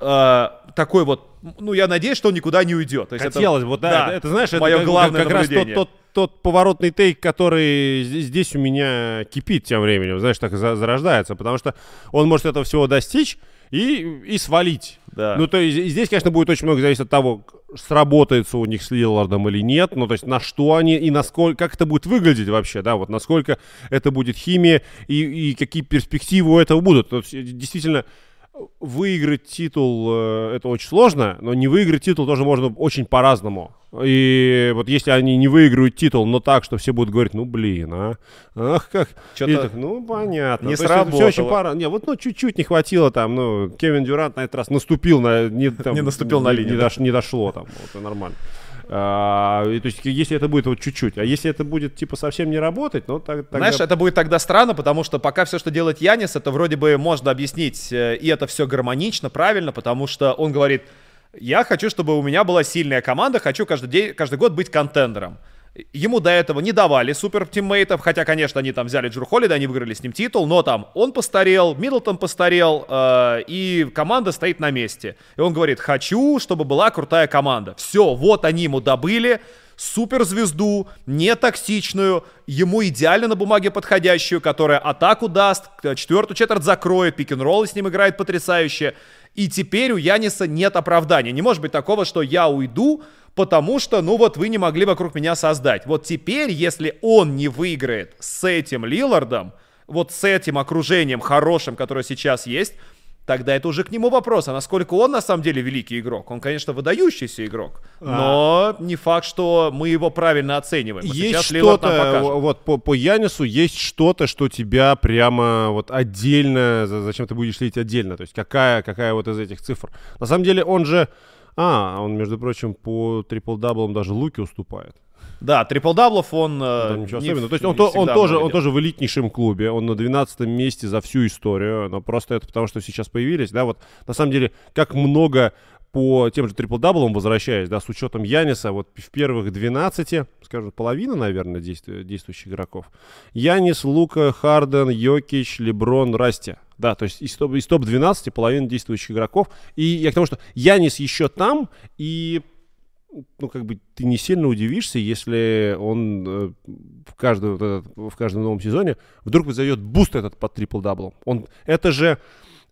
[SPEAKER 2] э, такой вот, ну, я надеюсь, что он никуда не уйдет. То есть это-
[SPEAKER 1] Хотелось, вот, да, это, это, знаешь, это
[SPEAKER 2] мое
[SPEAKER 1] как,
[SPEAKER 2] главное
[SPEAKER 1] как раз тот,
[SPEAKER 2] наблюдение.
[SPEAKER 1] тот, тот поворотный тейк, который здесь, здесь у меня кипит тем временем, знаешь, так за- зарождается, потому что он может этого всего достичь и, и свалить.
[SPEAKER 2] Да.
[SPEAKER 1] Ну, то есть здесь, конечно, будет очень много зависеть от того, сработается у них с Лиллардом или нет, ну, то есть на что они и насколько, как это будет выглядеть вообще, да, вот насколько это будет химия и, и какие перспективы у этого будут. То есть, действительно, выиграть титул э, это очень сложно, но не выиграть титул тоже можно очень по-разному. И вот если они не выиграют титул, но так, что все будут говорить, ну блин, а, ах как,
[SPEAKER 2] Чё-то
[SPEAKER 1] И так, ну понятно.
[SPEAKER 2] не
[SPEAKER 1] То это всё очень
[SPEAKER 2] сработало.
[SPEAKER 1] пора, не, вот ну чуть-чуть не хватило там, ну Кевин Дюрант на этот раз наступил на, не, там,
[SPEAKER 2] Не наступил на линию,
[SPEAKER 1] не,
[SPEAKER 2] да.
[SPEAKER 1] дош- не дошло там, вот, нормально. А, то есть если это будет вот чуть-чуть, а если это будет типа совсем не работать, ну так, тогда
[SPEAKER 2] Знаешь, это будет тогда странно, потому что пока все, что делает Янис, это вроде бы можно объяснить, э, и это все гармонично, правильно, потому что он говорит, я хочу, чтобы у меня была сильная команда, хочу каждый, день, каждый год быть контендером. Ему до этого не давали супер тиммейтов, хотя, конечно, они там взяли Джру Холлида, они выиграли с ним титул, но там он постарел, Миддлтон постарел, э, и команда стоит на месте. И он говорит, хочу, чтобы была крутая команда. Все, вот они ему добыли, суперзвезду, не токсичную, ему идеально на бумаге подходящую, которая атаку даст, четвертую четверть закроет, пик-н-роллы с ним играет потрясающе. И теперь у Яниса нет оправдания. Не может быть такого, что я уйду, потому что, ну вот, вы не могли вокруг меня создать. Вот теперь, если он не выиграет с этим Лилардом, вот с этим окружением хорошим, которое сейчас есть, тогда это уже к нему вопрос, а насколько он на самом деле великий игрок. Он, конечно, выдающийся игрок, а. но не факт, что мы его правильно оцениваем.
[SPEAKER 1] Вот есть что-то, вот по, по Янису есть что-то, что тебя прямо вот отдельно, зачем ты будешь лить отдельно, то есть какая, какая вот из этих цифр. На самом деле он же, а, он, между прочим, по трипл-даблам даже Луки уступает.
[SPEAKER 2] Да, трипл-даблов он...
[SPEAKER 1] Э, да, ничего особенного. То есть он, то, он, тоже, он тоже в элитнейшем клубе, он на 12 месте за всю историю, но просто это потому, что сейчас появились, да, вот на самом деле, как много по тем же трипл-даблам возвращаясь, да, с учетом Яниса, вот в первых 12, скажем, половина, наверное, действу- действующих игроков. Янис, Лука, Харден, Йокич, Леброн, Расти. Да, то есть из, топ- из топ-12 половина действующих игроков. И я к тому, что Янис еще там, и ну, как бы ты не сильно удивишься, если он э, в, каждом, в каждом новом сезоне вдруг вызовет boost этот под трипл-даблом. Он, это же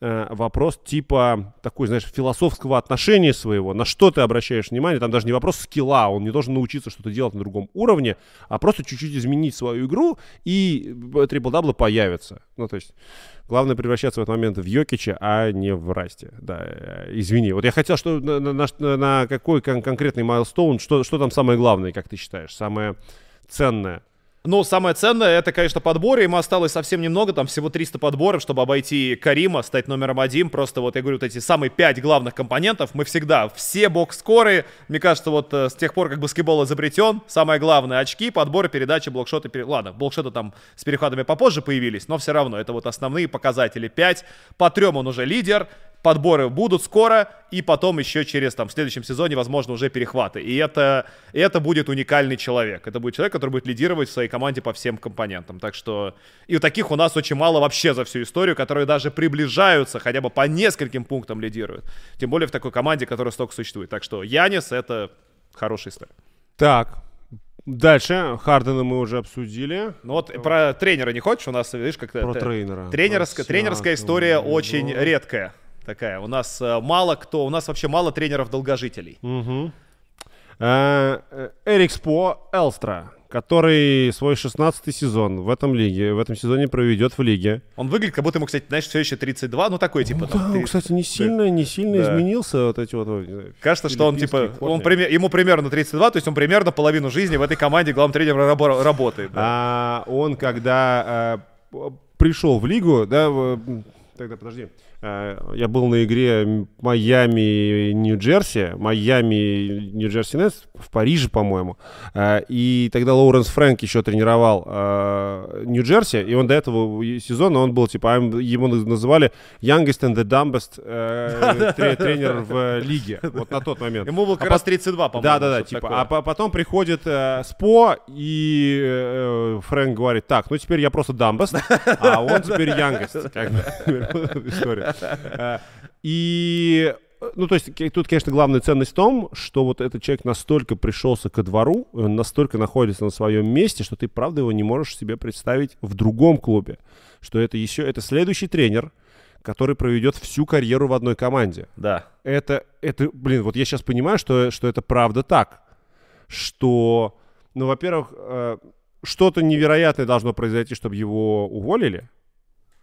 [SPEAKER 1] э, вопрос типа такой, знаешь, философского отношения своего, на что ты обращаешь внимание, там даже не вопрос skill а, он не должен научиться что-то делать на другом уровне, а просто чуть-чуть изменить свою игру, и э, трипл-даблы появятся. Ну, то есть Главное превращаться в этот момент в Йокича, а не в Расти. Да, э, извини. Вот я хотел, что на, на, на, на какой кон- конкретный майлстоун, что, что там самое главное, как ты считаешь, самое ценное
[SPEAKER 2] ну, самое ценное, это, конечно, подборы. Ему осталось совсем немного, там всего 300 подборов, чтобы обойти Карима, стать номером один. Просто вот, я говорю, вот эти самые пять главных компонентов мы всегда, все бокс-скоры, мне кажется, вот э, с тех пор, как баскетбол изобретен, самое главное, очки, подборы, передачи, блокшоты. Пере... Ладно, блокшоты там с переходами попозже появились, но все равно, это вот основные показатели. 5, по трем он уже лидер, подборы будут скоро, и потом еще через, там, в следующем сезоне, возможно, уже перехваты. И это, и это будет уникальный человек. Это будет человек, который будет лидировать в своей команде по всем компонентам. Так что... И у таких у нас очень мало вообще за всю историю, которые даже приближаются, хотя бы по нескольким пунктам лидируют. Тем более в такой команде, которая столько существует. Так что Янис — это хорошая история.
[SPEAKER 1] Так, Дальше, Хардена мы уже обсудили.
[SPEAKER 2] Ну вот про тренера не хочешь? У нас, видишь, как-то...
[SPEAKER 1] Про тренера.
[SPEAKER 2] Тренерская, тренерская история очень редкая такая. У нас э, мало кто, у нас вообще мало тренеров-долгожителей.
[SPEAKER 1] Угу. Эрик Спо Элстра, который свой 16 сезон в этом лиге, в этом сезоне проведет в лиге.
[SPEAKER 2] Он выглядит, как будто ему, кстати, знаешь, все еще 32, ну такой типа.
[SPEAKER 1] Ну, там, да, 30... кстати, не сильно, да. не сильно да. изменился вот эти вот.
[SPEAKER 2] Кажется, что он типа, он пример, ему примерно 32, то есть он примерно половину жизни в этой команде главным тренером рабо- работает. Да.
[SPEAKER 1] А он когда а, пришел в лигу, да, тогда подожди. Э, я был на игре Майами-Нью-Джерси, Майами-Нью-Джерси Нетс в Париже, по-моему. Э, и тогда Лоуренс Фрэнк еще тренировал э, Нью-Джерси, и он до этого сезона, он был, типа, ему называли youngest and the dumbest тренер в лиге, вот на тот момент.
[SPEAKER 2] Ему был как а раз 32, по-моему.
[SPEAKER 1] Да-да-да, типа, а потом приходит Спо, и Фрэнк говорит, так, ну теперь я просто dumbest, а он теперь youngest. История. И ну, то есть тут, конечно, главная ценность в том, что вот этот человек настолько пришелся ко двору, он настолько находится на своем месте, что ты, правда, его не можешь себе представить в другом клубе. Что это еще, это следующий тренер, который проведет всю карьеру в одной команде.
[SPEAKER 2] Да.
[SPEAKER 1] Это, это, блин, вот я сейчас понимаю, что, что это правда так. Что, ну, во-первых, э, что-то невероятное должно произойти, чтобы его уволили.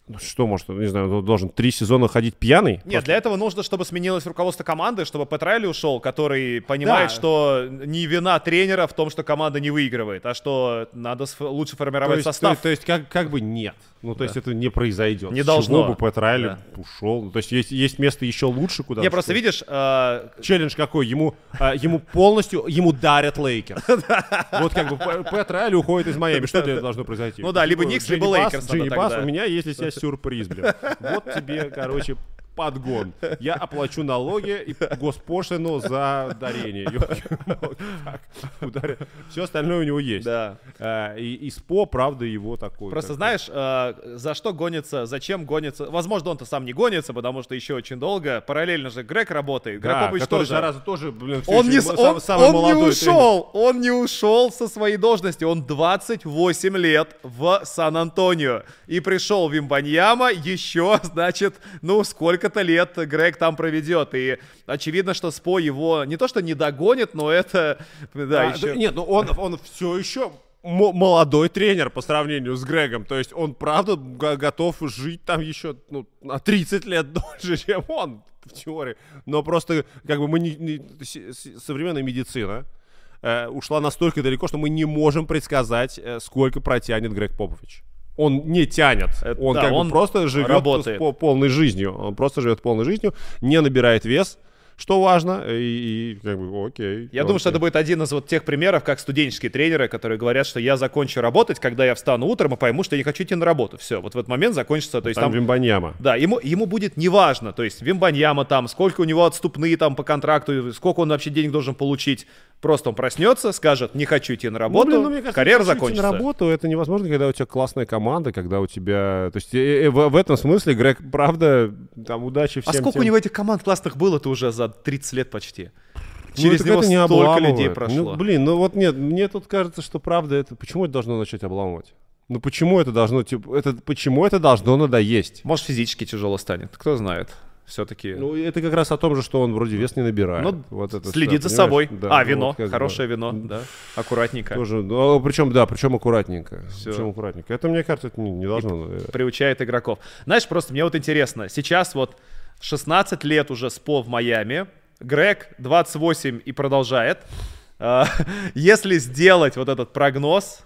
[SPEAKER 1] Ну, что может, не знаю, он должен три сезона ходить пьяный?
[SPEAKER 2] Нет, просто? для этого нужно, чтобы сменилось руководство команды, чтобы Пэт Райли ушел, который понимает, да. что не вина тренера в том, что команда не выигрывает, а что надо лучше формировать
[SPEAKER 1] то есть,
[SPEAKER 2] состав.
[SPEAKER 1] То, то есть как, как бы нет. Ну, то да. есть это не произойдет.
[SPEAKER 2] Не должно.
[SPEAKER 1] бы Пэт Райли да. ушел. То есть есть, есть место еще лучше, куда
[SPEAKER 2] Не, просто видишь... Э...
[SPEAKER 1] Челлендж какой? Ему, э, ему полностью, ему дарят Лейкерс. Вот как бы Пэт Райли уходит из Майами. Что этого должно произойти?
[SPEAKER 2] Ну да, либо Никс, либо Лейкерс.
[SPEAKER 1] Джини Басс, у меня есть для тебя сюрприз, блин. Вот тебе, короче, подгон. Я оплачу налоги и госпошлину за дарение. Все остальное у него есть.
[SPEAKER 2] Да.
[SPEAKER 1] А, и, и СПО, правда, его такой.
[SPEAKER 2] Просто знаешь, э, за что гонится, зачем гонится? Возможно, он-то сам не гонится, потому что еще очень долго. Параллельно же Грег работает. Грег
[SPEAKER 1] Да,
[SPEAKER 2] Попович тоже.
[SPEAKER 1] зараза, тоже, блин,
[SPEAKER 2] Он не, он,
[SPEAKER 1] самый
[SPEAKER 2] он не ушел, он не ушел со своей должности. Он 28 лет в Сан-Антонио. И пришел Вимбаньяма еще, значит, ну, сколько-то лет Грег там проведет. И очевидно, что СПО его не то что не догонит, но это, да,
[SPEAKER 1] А,
[SPEAKER 2] еще...
[SPEAKER 1] да Нет, ну он, он все еще мо- молодой тренер по сравнению с Грегом. То есть он, правда, го- готов жить там еще ну, на 30 лет дольше, чем он в теории. Но просто как бы мы не, не- современная медицина э, ушла настолько далеко, что мы не можем предсказать, э, сколько протянет Грег Попович. Он не тянет.
[SPEAKER 2] Это
[SPEAKER 1] он
[SPEAKER 2] да,
[SPEAKER 1] как
[SPEAKER 2] он
[SPEAKER 1] бы просто живет
[SPEAKER 2] работает.
[SPEAKER 1] по- полной жизнью. Он просто живет полной жизнью, не набирает вес, что важно, и, и как бы окей.
[SPEAKER 2] Я думаю, что это будет один из вот тех примеров, как студенческие тренеры, которые говорят, что я закончу работать, когда я встану утром и пойму, что я не хочу идти на работу. Все, вот в этот момент закончится, то есть
[SPEAKER 1] там,
[SPEAKER 2] там...
[SPEAKER 1] Вимбаньяма.
[SPEAKER 2] Да, ему, ему будет неважно, то есть Вимбаньяма там, сколько у него отступные там по контракту, сколько он вообще денег должен получить. Просто он проснется, скажет, не хочу идти на работу,
[SPEAKER 1] Ну, блин, ну, мне кажется,
[SPEAKER 2] карьера закончится.
[SPEAKER 1] на работу это невозможно, когда у тебя классная команда, когда у тебя... То есть э, э, в, в этом смысле Грег, правда, там удачи
[SPEAKER 2] А
[SPEAKER 1] всем
[SPEAKER 2] сколько
[SPEAKER 1] тем-
[SPEAKER 2] у него этих команд классных было-то уже за 30 лет почти?
[SPEAKER 1] Ну,
[SPEAKER 2] Через
[SPEAKER 1] так
[SPEAKER 2] него
[SPEAKER 1] это не
[SPEAKER 2] столько
[SPEAKER 1] обламывает.
[SPEAKER 2] людей прошло.
[SPEAKER 1] Ну, блин, ну вот нет, мне тут кажется, что правда это... Почему это должно начать обламывать? Ну почему это должно, типа, это, почему это должно надоесть?
[SPEAKER 2] Может, физически тяжело станет, кто знает. Все-таки
[SPEAKER 1] Ну, это как раз о том же, что он вроде вес не набирает.
[SPEAKER 2] Ну,
[SPEAKER 1] вот это
[SPEAKER 2] следит
[SPEAKER 1] всё,
[SPEAKER 2] за собой.
[SPEAKER 1] Да,
[SPEAKER 2] а, вино,
[SPEAKER 1] вот как бы.
[SPEAKER 2] хорошее вино, да, аккуратненько.
[SPEAKER 1] Тоже, ну, причем, да, причем аккуратненько.
[SPEAKER 2] Всё.
[SPEAKER 1] Причем аккуратненько. Это, мне кажется, это не, не должно... э,
[SPEAKER 2] приучает игроков. Знаешь, просто мне вот интересно, сейчас вот 16 лет уже СПО в Майами, Грег 28 и продолжает. А, Если сделать вот этот прогноз,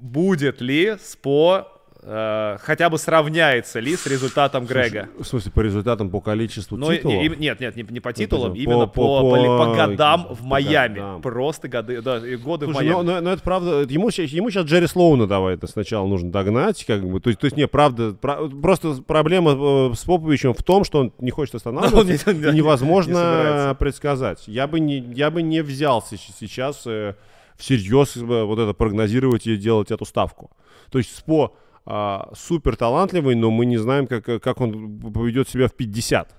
[SPEAKER 2] будет ли СПО э, хотя бы сравняется ли с результатом Грега?
[SPEAKER 1] В смысле, по результатам, по количеству
[SPEAKER 2] Ну, и-
[SPEAKER 1] титулов?
[SPEAKER 2] и- нет, нет, не, не по титулам,
[SPEAKER 1] по-
[SPEAKER 2] именно по,
[SPEAKER 1] по-
[SPEAKER 2] по
[SPEAKER 1] по-
[SPEAKER 2] по годам в
[SPEAKER 1] по
[SPEAKER 2] Майами.
[SPEAKER 1] годам.
[SPEAKER 2] Просто годы, да, годы в
[SPEAKER 1] Слушай,
[SPEAKER 2] Майами.
[SPEAKER 1] ну, ну, ну, это правда, ему, ему сейчас Джерри Слоуна давай это сначала нужно догнать, как бы, то есть, то есть не, правда, пра- просто проблема э, с Поповичем в том, что он не хочет останавливаться,
[SPEAKER 2] не- не
[SPEAKER 1] невозможно
[SPEAKER 2] собирается.
[SPEAKER 1] предсказать. Я бы не, я бы не взялся сейчас э, всерьез вот это прогнозировать и делать эту ставку. То есть Спо а, супер талантливый, но мы не знаем, как, как он поведет себя в 50.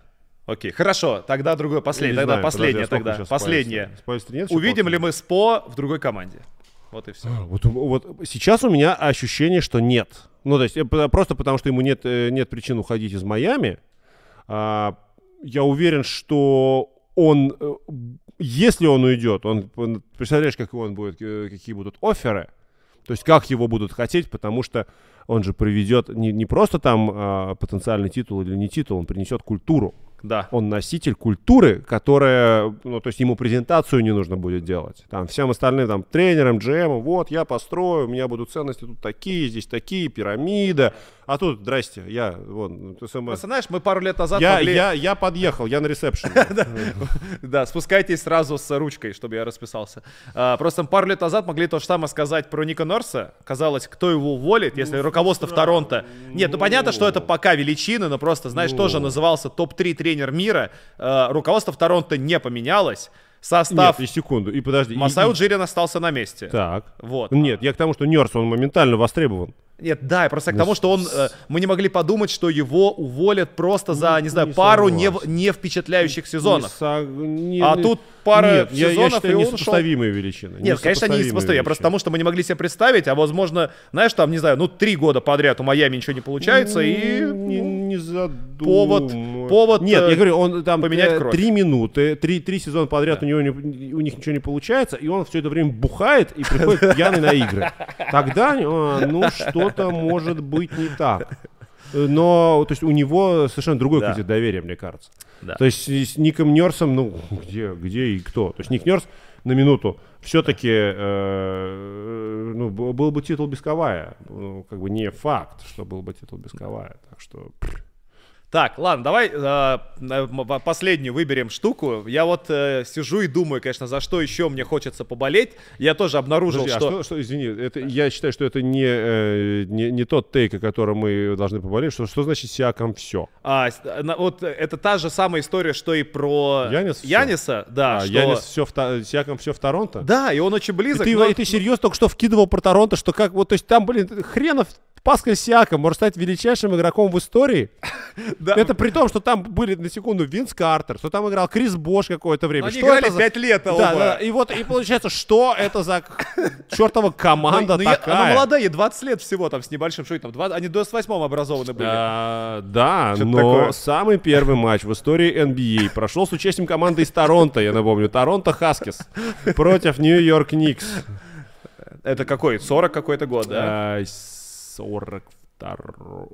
[SPEAKER 2] Окей, хорошо, тогда другое, последнее,
[SPEAKER 1] Не
[SPEAKER 2] тогда
[SPEAKER 1] знаю,
[SPEAKER 2] последнее,
[SPEAKER 1] подожди, а
[SPEAKER 2] тогда, последнее.
[SPEAKER 1] Спайса нет
[SPEAKER 2] Увидим ли мы СПО в другой команде? Вот и все.
[SPEAKER 1] Вот, вот сейчас у меня ощущение, что нет. Ну, то есть э, просто потому, что ему нет, э, нет причин уходить из Майами. А, я уверен, что он, э, если он уйдет, он, представляешь, как он будет, какие будут оферы, то есть как его будут хотеть, потому что он же приведет не, не просто там а, потенциальный титул или не титул, он принесет культуру.
[SPEAKER 2] Да.
[SPEAKER 1] Он носитель культуры, которая, ну, то есть ему презентацию не нужно будет делать. Там всем остальным, там, тренерам, GM, вот, я построю, у меня будут ценности тут такие, здесь такие, пирамида. А тут, здрасте, я, вон, ТСМС.
[SPEAKER 2] Просто знаешь, мы пару лет назад
[SPEAKER 1] Я,
[SPEAKER 2] могли...
[SPEAKER 1] я, я подъехал, я на ресепшене.
[SPEAKER 2] Да, спускайтесь сразу с ручкой, чтобы я расписался. А, просто пару лет назад могли то же самое сказать про Ника Норса. Казалось, кто его уволит, если руководство в Торонто... Нет, ну понятно, что это пока величины, но просто, знаешь, тоже назывался топ-3 тренер мира. А, руководство в Торонто не поменялось. Состав
[SPEAKER 1] Нет, и секунду, и подожди.
[SPEAKER 2] Масао
[SPEAKER 1] и-
[SPEAKER 2] Джирин остался на месте.
[SPEAKER 1] Так.
[SPEAKER 2] Вот.
[SPEAKER 1] Нет, я к тому, что Нерс, он моментально востребован.
[SPEAKER 2] Нет, да, я просто к тому, что он, э, мы не могли подумать, что его уволят просто за, не,
[SPEAKER 1] Не-
[SPEAKER 2] знаю,
[SPEAKER 1] не
[SPEAKER 2] пару не, не впечатляющих сезонов.
[SPEAKER 1] Не со- не-
[SPEAKER 2] А тут пара
[SPEAKER 1] Нет, я- я,
[SPEAKER 2] сезонов,
[SPEAKER 1] считаю,
[SPEAKER 2] и он
[SPEAKER 1] несопоставимые величины.
[SPEAKER 2] Нет, конечно, они не
[SPEAKER 1] Несопоставимые
[SPEAKER 2] сопоставимы. Я просто потому, что мы не могли себе представить, а возможно, знаешь, там, не знаю, ну, три года подряд у Майами ничего не получается, и...
[SPEAKER 1] не,
[SPEAKER 2] ну,
[SPEAKER 1] не
[SPEAKER 2] повод- повод,
[SPEAKER 1] Нет,
[SPEAKER 2] э,
[SPEAKER 1] я говорю, он там
[SPEAKER 2] поменять
[SPEAKER 1] э,
[SPEAKER 2] кровь.
[SPEAKER 1] три минуты, три, три сезона подряд у него не- у них ничего не получается, и он все это время бухает и приходит пьяный на игры. Тогда, а, ну, что-то может быть не так. Э, Но, то есть, у него совершенно другой
[SPEAKER 2] Да.
[SPEAKER 1] кредит доверия, мне кажется.
[SPEAKER 2] Да.
[SPEAKER 1] То есть, с Ником Нерсом, ну, где, где и кто? То есть, Ник Нерс, на минуту, все-таки, ну, б- был бы титул без Кавая. Ну, как бы не факт, что был бы титул без Кавая. Так что...
[SPEAKER 2] Так, ладно, давай э, э, последнюю выберем штуку. Я вот э, сижу и думаю, конечно, за что еще мне хочется поболеть. Я тоже обнаружил,
[SPEAKER 1] Подожди, а
[SPEAKER 2] что...
[SPEAKER 1] что, что, извини, это, я считаю, что это не, э, не, не тот тейк, о котором мы должны поболеть. Что, что значит Сиаком все?
[SPEAKER 2] А, с- на- вот это та же самая история, что и про
[SPEAKER 1] Янис?
[SPEAKER 2] Яниса, да,
[SPEAKER 1] а,
[SPEAKER 2] что...
[SPEAKER 1] Янис все в, Та- Сиаком все в Торонто?
[SPEAKER 2] Да, и он очень
[SPEAKER 1] И
[SPEAKER 2] близок.
[SPEAKER 1] ты,
[SPEAKER 2] но-
[SPEAKER 1] и ты серьезно только что вкидывал про Торонто, что как вот, то есть там, блин, хренов Паскаль Сиаком может стать величайшим игроком в истории.
[SPEAKER 2] Да.
[SPEAKER 1] Это при том, что там были на секунду Винс Картер, что там играл Крис Бош какое-то время.
[SPEAKER 2] Они
[SPEAKER 1] что
[SPEAKER 2] играли
[SPEAKER 1] это за-
[SPEAKER 2] 5 лет
[SPEAKER 1] Да,
[SPEAKER 2] оба.
[SPEAKER 1] да. И вот, и получается, что это за чертова команда
[SPEAKER 2] Ну, я-
[SPEAKER 1] такая?
[SPEAKER 2] Она молодая, ей 20 лет всего там с небольшим, там, 20 они до 28 образованы были.
[SPEAKER 1] А, да, но
[SPEAKER 2] такое.
[SPEAKER 1] самый первый матч в истории NBA прошел с участием команды из Торонто, я напомню. Торонто Хаскис против Нью-Йорк Никс.
[SPEAKER 2] Это какой? 40 какой-то год, да?
[SPEAKER 1] А, 42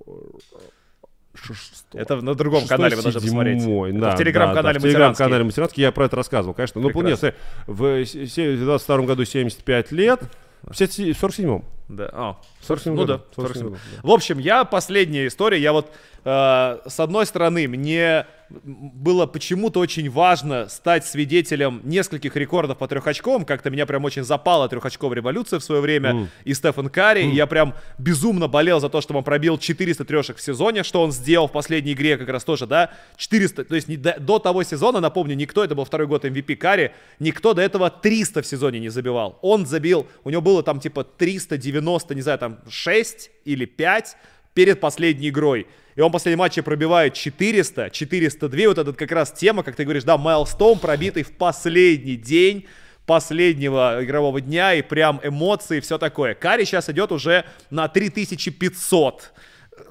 [SPEAKER 1] шестой.
[SPEAKER 2] Это на другом
[SPEAKER 1] Шестой,
[SPEAKER 2] канале вы должны посмотреть.
[SPEAKER 1] да,
[SPEAKER 2] в телеграм-канале
[SPEAKER 1] да, да, в телеграм-канале Матеранский я про это рассказывал, конечно. Ну, нет, в се- се- в 22 году 75 лет, в 47-м.
[SPEAKER 2] Да. А,
[SPEAKER 1] 47
[SPEAKER 2] ну
[SPEAKER 1] году,
[SPEAKER 2] да,
[SPEAKER 1] 47
[SPEAKER 2] 47.
[SPEAKER 1] году,
[SPEAKER 2] В общем, я последняя история, я вот э, с одной стороны мне было почему-то очень важно стать свидетелем нескольких рекордов по трехочковым, как-то меня прям очень запала трехочковая революция в свое время,
[SPEAKER 1] Мгм.
[SPEAKER 2] и Стефан Карри, и я прям безумно болел за то, что он пробил 400 трешек в сезоне, что он сделал в последней игре как раз тоже, да, 400, то есть не до, до того сезона, напомню, никто, это был второй год MVP Карри, никто до этого 300 в сезоне не забивал. Он забил, у него было там типа 390, не знаю, там 6 или 5 перед последней игрой. И он в последнем матче пробивает 400, 402. Вот это как раз тема, как ты говоришь, да, майлстоун, пробитый в последний день последнего игрового дня, и прям эмоции, все такое. Карри сейчас идет уже на 3500.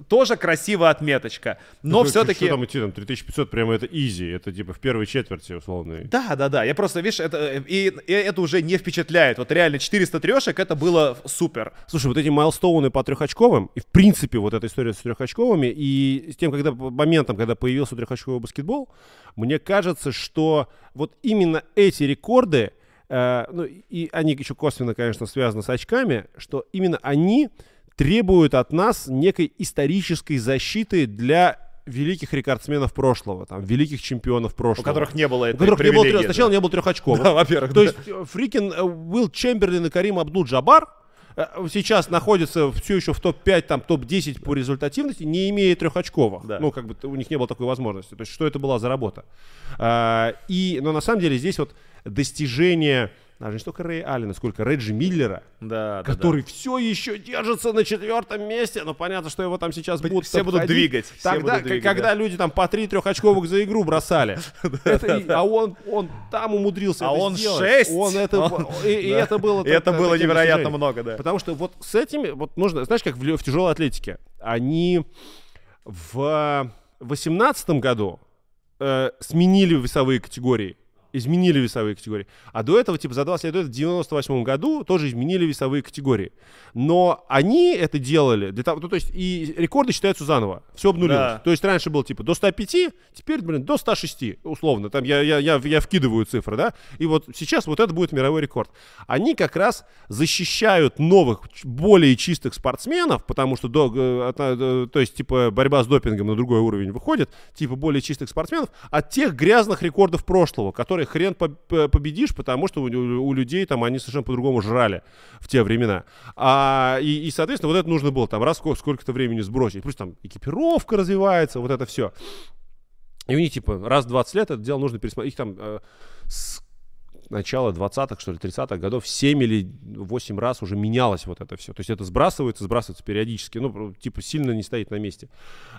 [SPEAKER 2] Тоже красивая отметочка. Но
[SPEAKER 1] Ну,
[SPEAKER 2] все-таки...
[SPEAKER 1] Что там идти, там 3500 прямо это изи, это типа в первой четверти условно.
[SPEAKER 2] Да, да, да. Я просто, видишь, это, и, и это уже не впечатляет. Вот реально 400 трешек, это было супер.
[SPEAKER 1] Слушай, вот эти майлстоуны по трехочковым, и в принципе вот эта история с трехочковыми, и с тем, когда моментом, когда появился трехочковый баскетбол, мне кажется, что вот именно эти рекорды, э, ну и они еще косвенно, конечно, связаны с очками, что именно они требуют от нас некой исторической защиты для великих рекордсменов прошлого, там, великих чемпионов
[SPEAKER 2] У
[SPEAKER 1] прошлого.
[SPEAKER 2] которых не было
[SPEAKER 1] у
[SPEAKER 2] этой
[SPEAKER 1] которых не было трех, сначала
[SPEAKER 2] да.
[SPEAKER 1] не было трехочковых.
[SPEAKER 2] Да, во-первых,
[SPEAKER 1] То
[SPEAKER 2] да.
[SPEAKER 1] есть э, фрикин э, Уилл Чемберлин и Карим Абдул-Джабар э, сейчас находятся все еще в топ-5, там, топ-10 по результативности, не имея трехочковых.
[SPEAKER 2] Да.
[SPEAKER 1] Ну, как бы у них не было такой возможности. То есть, что это была за работа? А, и, но на самом деле здесь вот достижение даже не столько Рэя Аллена, сколько Реджи Миллера,
[SPEAKER 2] Да, да,
[SPEAKER 1] который все еще держится на четвертом месте. Но понятно, что его там сейчас будут
[SPEAKER 2] все будут двигать,
[SPEAKER 1] Тогда,
[SPEAKER 2] будут двигать,
[SPEAKER 1] когда
[SPEAKER 2] да.
[SPEAKER 1] люди там по три трехочковых за игру бросали. А он, он там умудрился
[SPEAKER 2] А он шесть!
[SPEAKER 1] Он это, и,
[SPEAKER 2] Да.
[SPEAKER 1] это было
[SPEAKER 2] это было невероятно много, да.
[SPEAKER 1] Потому что вот с этими, вот нужно, знаешь, как в, тяжелой атлетике, они в восемнадцатом году э, сменили весовые категории. Изменили весовые категории. А до этого, типа, за 20 лет до этого, в 98 году тоже изменили весовые категории. Но они это делали для того, ну, то есть, и рекорды считаются заново. Все обнулилось.
[SPEAKER 2] Да.
[SPEAKER 1] То есть раньше было типа до 105, теперь, блин, до 106, условно. Там я, я, я, я вкидываю цифры, да. И вот сейчас вот это будет мировой рекорд. Они как раз защищают новых, более чистых спортсменов, потому что, до, э, э, то есть, типа, борьба с допингом на другой уровень выходит, типа, более чистых спортсменов, от тех грязных рекордов прошлого, которые хрен по- победишь, потому что у, у людей там они совершенно по-другому жрали в те времена. А, и, и, соответственно, вот это нужно было там раз сколько- сколько-то времени сбросить. Плюс там экипировка развивается, вот это все. И у них, типа, раз в 20 лет это дело нужно пересмотреть. Их там э, начала 20-х, что ли, 30-х годов 7 или 8 раз уже менялось вот это все. То есть это сбрасывается, сбрасывается периодически. Ну, типа, сильно не стоит на месте.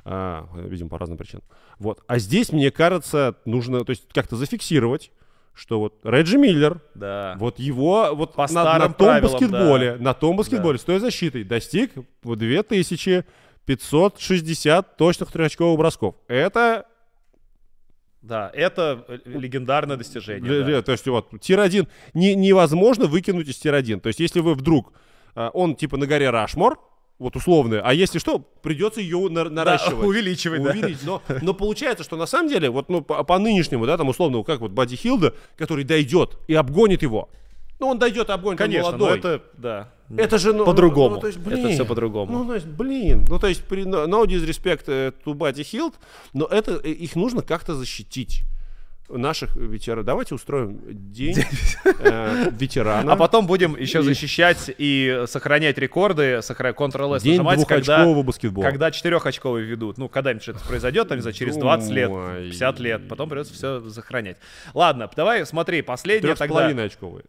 [SPEAKER 1] А, видимо, по разным причинам. Вот. А здесь, мне кажется, нужно, то есть как-то зафиксировать, что вот Реджи Миллер,
[SPEAKER 2] Да.
[SPEAKER 1] вот его вот
[SPEAKER 2] По
[SPEAKER 1] на, на том
[SPEAKER 2] правилам,
[SPEAKER 1] баскетболе,
[SPEAKER 2] да.
[SPEAKER 1] на том баскетболе, с той защитой, достиг в 2560 точных трехочковых бросков. Это,
[SPEAKER 2] Да, это э, легендарное достижение. да.
[SPEAKER 1] ле- то есть вот tier-1 не, невозможно выкинуть из tier-1. То есть если вы вдруг, а, он типа на горе Рашмор, вот условно, а если что, придется ее на- наращивать.
[SPEAKER 2] увеличивать, да.
[SPEAKER 1] увеличить. Но, но получается, что на самом деле, вот ну, по, по нынешнему, да, там условно, как вот Бадди Хилда, который дойдет и обгонит его, Ну, он дойдет, обгонит,
[SPEAKER 2] Конечно,
[SPEAKER 1] он молодой.
[SPEAKER 2] но это, да.
[SPEAKER 1] Это же, ну,
[SPEAKER 2] По-другому.
[SPEAKER 1] ну, то есть,
[SPEAKER 2] Это
[SPEAKER 1] блин,
[SPEAKER 2] всё по-другому.
[SPEAKER 1] Ну, то есть, блин, ну, то есть, при, no no disrespect э, to Buddy Hield, но это, э, их нужно как-то защитить наших ветеранов. Давайте устроим день э, ветерана.
[SPEAKER 2] А потом будем еще защищать и сохранять рекорды, сохранять Ctrl-S
[SPEAKER 1] День
[SPEAKER 2] нажимать, когда,
[SPEAKER 1] баскетбола.
[SPEAKER 2] когда четырехочковый ведут. Ну, когда-нибудь что-то произойдет, там, не знаю, через 20 лет,
[SPEAKER 1] Думай.
[SPEAKER 2] 50 лет. Потом придется все сохранять. Ладно, давай, смотри, последнее
[SPEAKER 1] Трех
[SPEAKER 2] тогда
[SPEAKER 1] половиной очковые.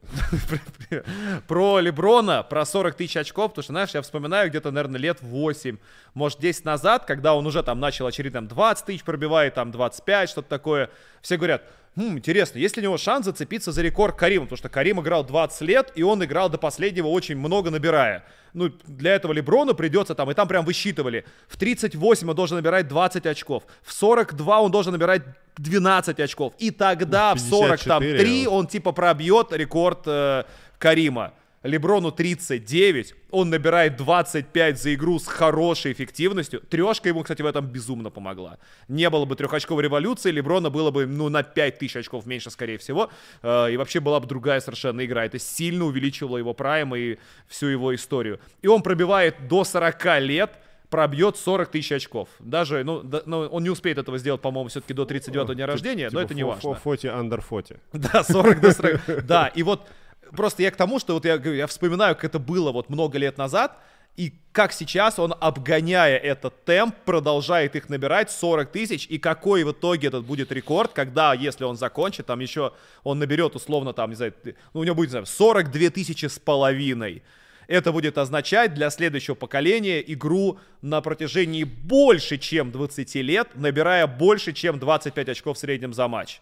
[SPEAKER 2] про Леброна, про 40 тысяч очков, потому что, знаешь, я вспоминаю где-то, наверное, лет 8, может, 10 назад, когда он уже там начал очередно там 20 тысяч пробивает, там 25, что-то такое. Все говорят, «Хм, интересно, есть ли у него шанс зацепиться за рекорд Карима? Потому что Карим играл 20 лет, и он играл до последнего очень много набирая. Ну, для этого Леброну придется там, и там прям высчитывали. В 38 он должен набирать 20 очков. В 42 он должен набирать 12 очков. И тогда в
[SPEAKER 1] 54,
[SPEAKER 2] 43 он типа пробьет рекорд э, Карима. Леброну 39, он набирает 25 за игру с хорошей эффективностью. Трешка ему, кстати, в этом безумно помогла. Не было бы трехочковой революции, Леброна было бы, ну, на 5000 очков меньше, скорее всего. Э, и вообще была бы другая совершенно игра. Это сильно увеличивало его прайм и всю его историю. И он пробивает до 40 лет, пробьет 40 тысяч очков. Даже, ну, да- ну, он не успеет этого сделать, по-моему, все-таки до 39 дня рождения, но
[SPEAKER 1] Типа
[SPEAKER 2] это не важно.
[SPEAKER 1] фо- Фоти under 40.
[SPEAKER 2] Да, 40 до 40. Да, и вот просто я к тому, что вот я, я вспоминаю, как это было вот много лет назад, и как сейчас он, обгоняя этот темп, продолжает их набирать 40 тысяч, и какой в итоге этот будет рекорд, когда, если он закончит, там еще он наберет условно там, не знаю, ну, у него будет, не знаю, 42 тысячи с половиной. Это будет означать для следующего поколения игру на протяжении больше, чем 20 лет, набирая больше, чем 25 очков в среднем за матч.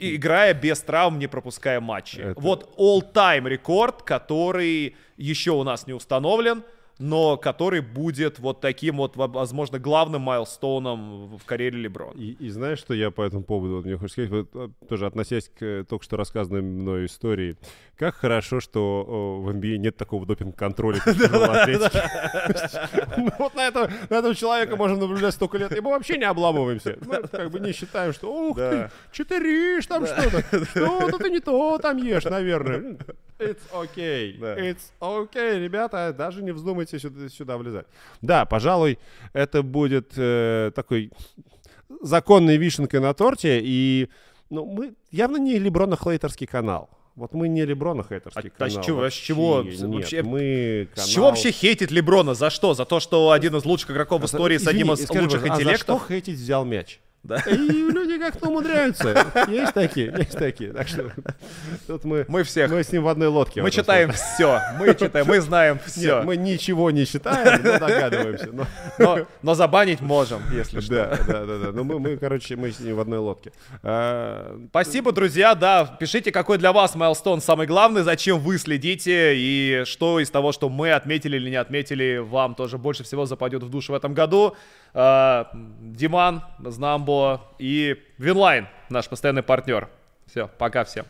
[SPEAKER 2] Играя без травм, не пропуская матчи.
[SPEAKER 1] Это-
[SPEAKER 2] Вот all-time рекорд, который еще у нас не установлен, но который будет вот таким вот, во- возможно, главным майлстоуном в- карьере Леброна.
[SPEAKER 1] И, и знаешь, что я по этому поводу вот мне хочется сказать, вот, э, тоже относясь к э, только что рассказанной мной истории, как хорошо, что о, в NBA нет такого допинг-контроля, как в. Ну, Вот на этого, человека можем наблюдать столько лет, и мы вообще не обламываемся. Мы как бы не считаем, что ух ты, читеришь там что-то, что-то ты не то там ешь, наверное. It's okay.
[SPEAKER 2] Да.
[SPEAKER 1] It's okay, ребята, даже не вздумайте сюда, сюда влезать. Да, пожалуй, это будет э, такой законной вишенкой на торте, и ну, мы явно не Леброна хейтерский канал. Вот мы не Леброна хейтерский
[SPEAKER 2] А- а с
[SPEAKER 1] канал.
[SPEAKER 2] чего- а с
[SPEAKER 1] вообще.
[SPEAKER 2] чего-
[SPEAKER 1] Нет,
[SPEAKER 2] вообще-
[SPEAKER 1] мы
[SPEAKER 2] С
[SPEAKER 1] канал-
[SPEAKER 2] чего вообще хейтить Леброна? За что? За то, что один из лучших игроков в истории с одним
[SPEAKER 1] Извини,
[SPEAKER 2] из
[SPEAKER 1] скажи,
[SPEAKER 2] лучших
[SPEAKER 1] пожалуйста, а за что
[SPEAKER 2] интеллектов?
[SPEAKER 1] хейтить взял мяч?
[SPEAKER 2] Да.
[SPEAKER 1] И люди как-то умудряются. Есть такие, есть такие. Так что тут мы,
[SPEAKER 2] Мы всех.
[SPEAKER 1] мы с ним в одной лодке.
[SPEAKER 2] Мы читаем все. Мы читаем, мы знаем
[SPEAKER 1] Нет,
[SPEAKER 2] все.
[SPEAKER 1] мы ничего не считаем, но догадываемся. Но-
[SPEAKER 2] Но, но забанить можем, если что.
[SPEAKER 1] Да, да, да, да. Ну мы, мы, короче, мы с ним в одной лодке. А,
[SPEAKER 2] Спасибо, друзья, да, пишите, какой для вас milestone самый главный, зачем вы следите, и что из того, что мы отметили или не отметили, вам тоже больше всего западет в душу в этом году. А, Диман, Знамбо и Winline, наш постоянный партнер. Все, пока всем.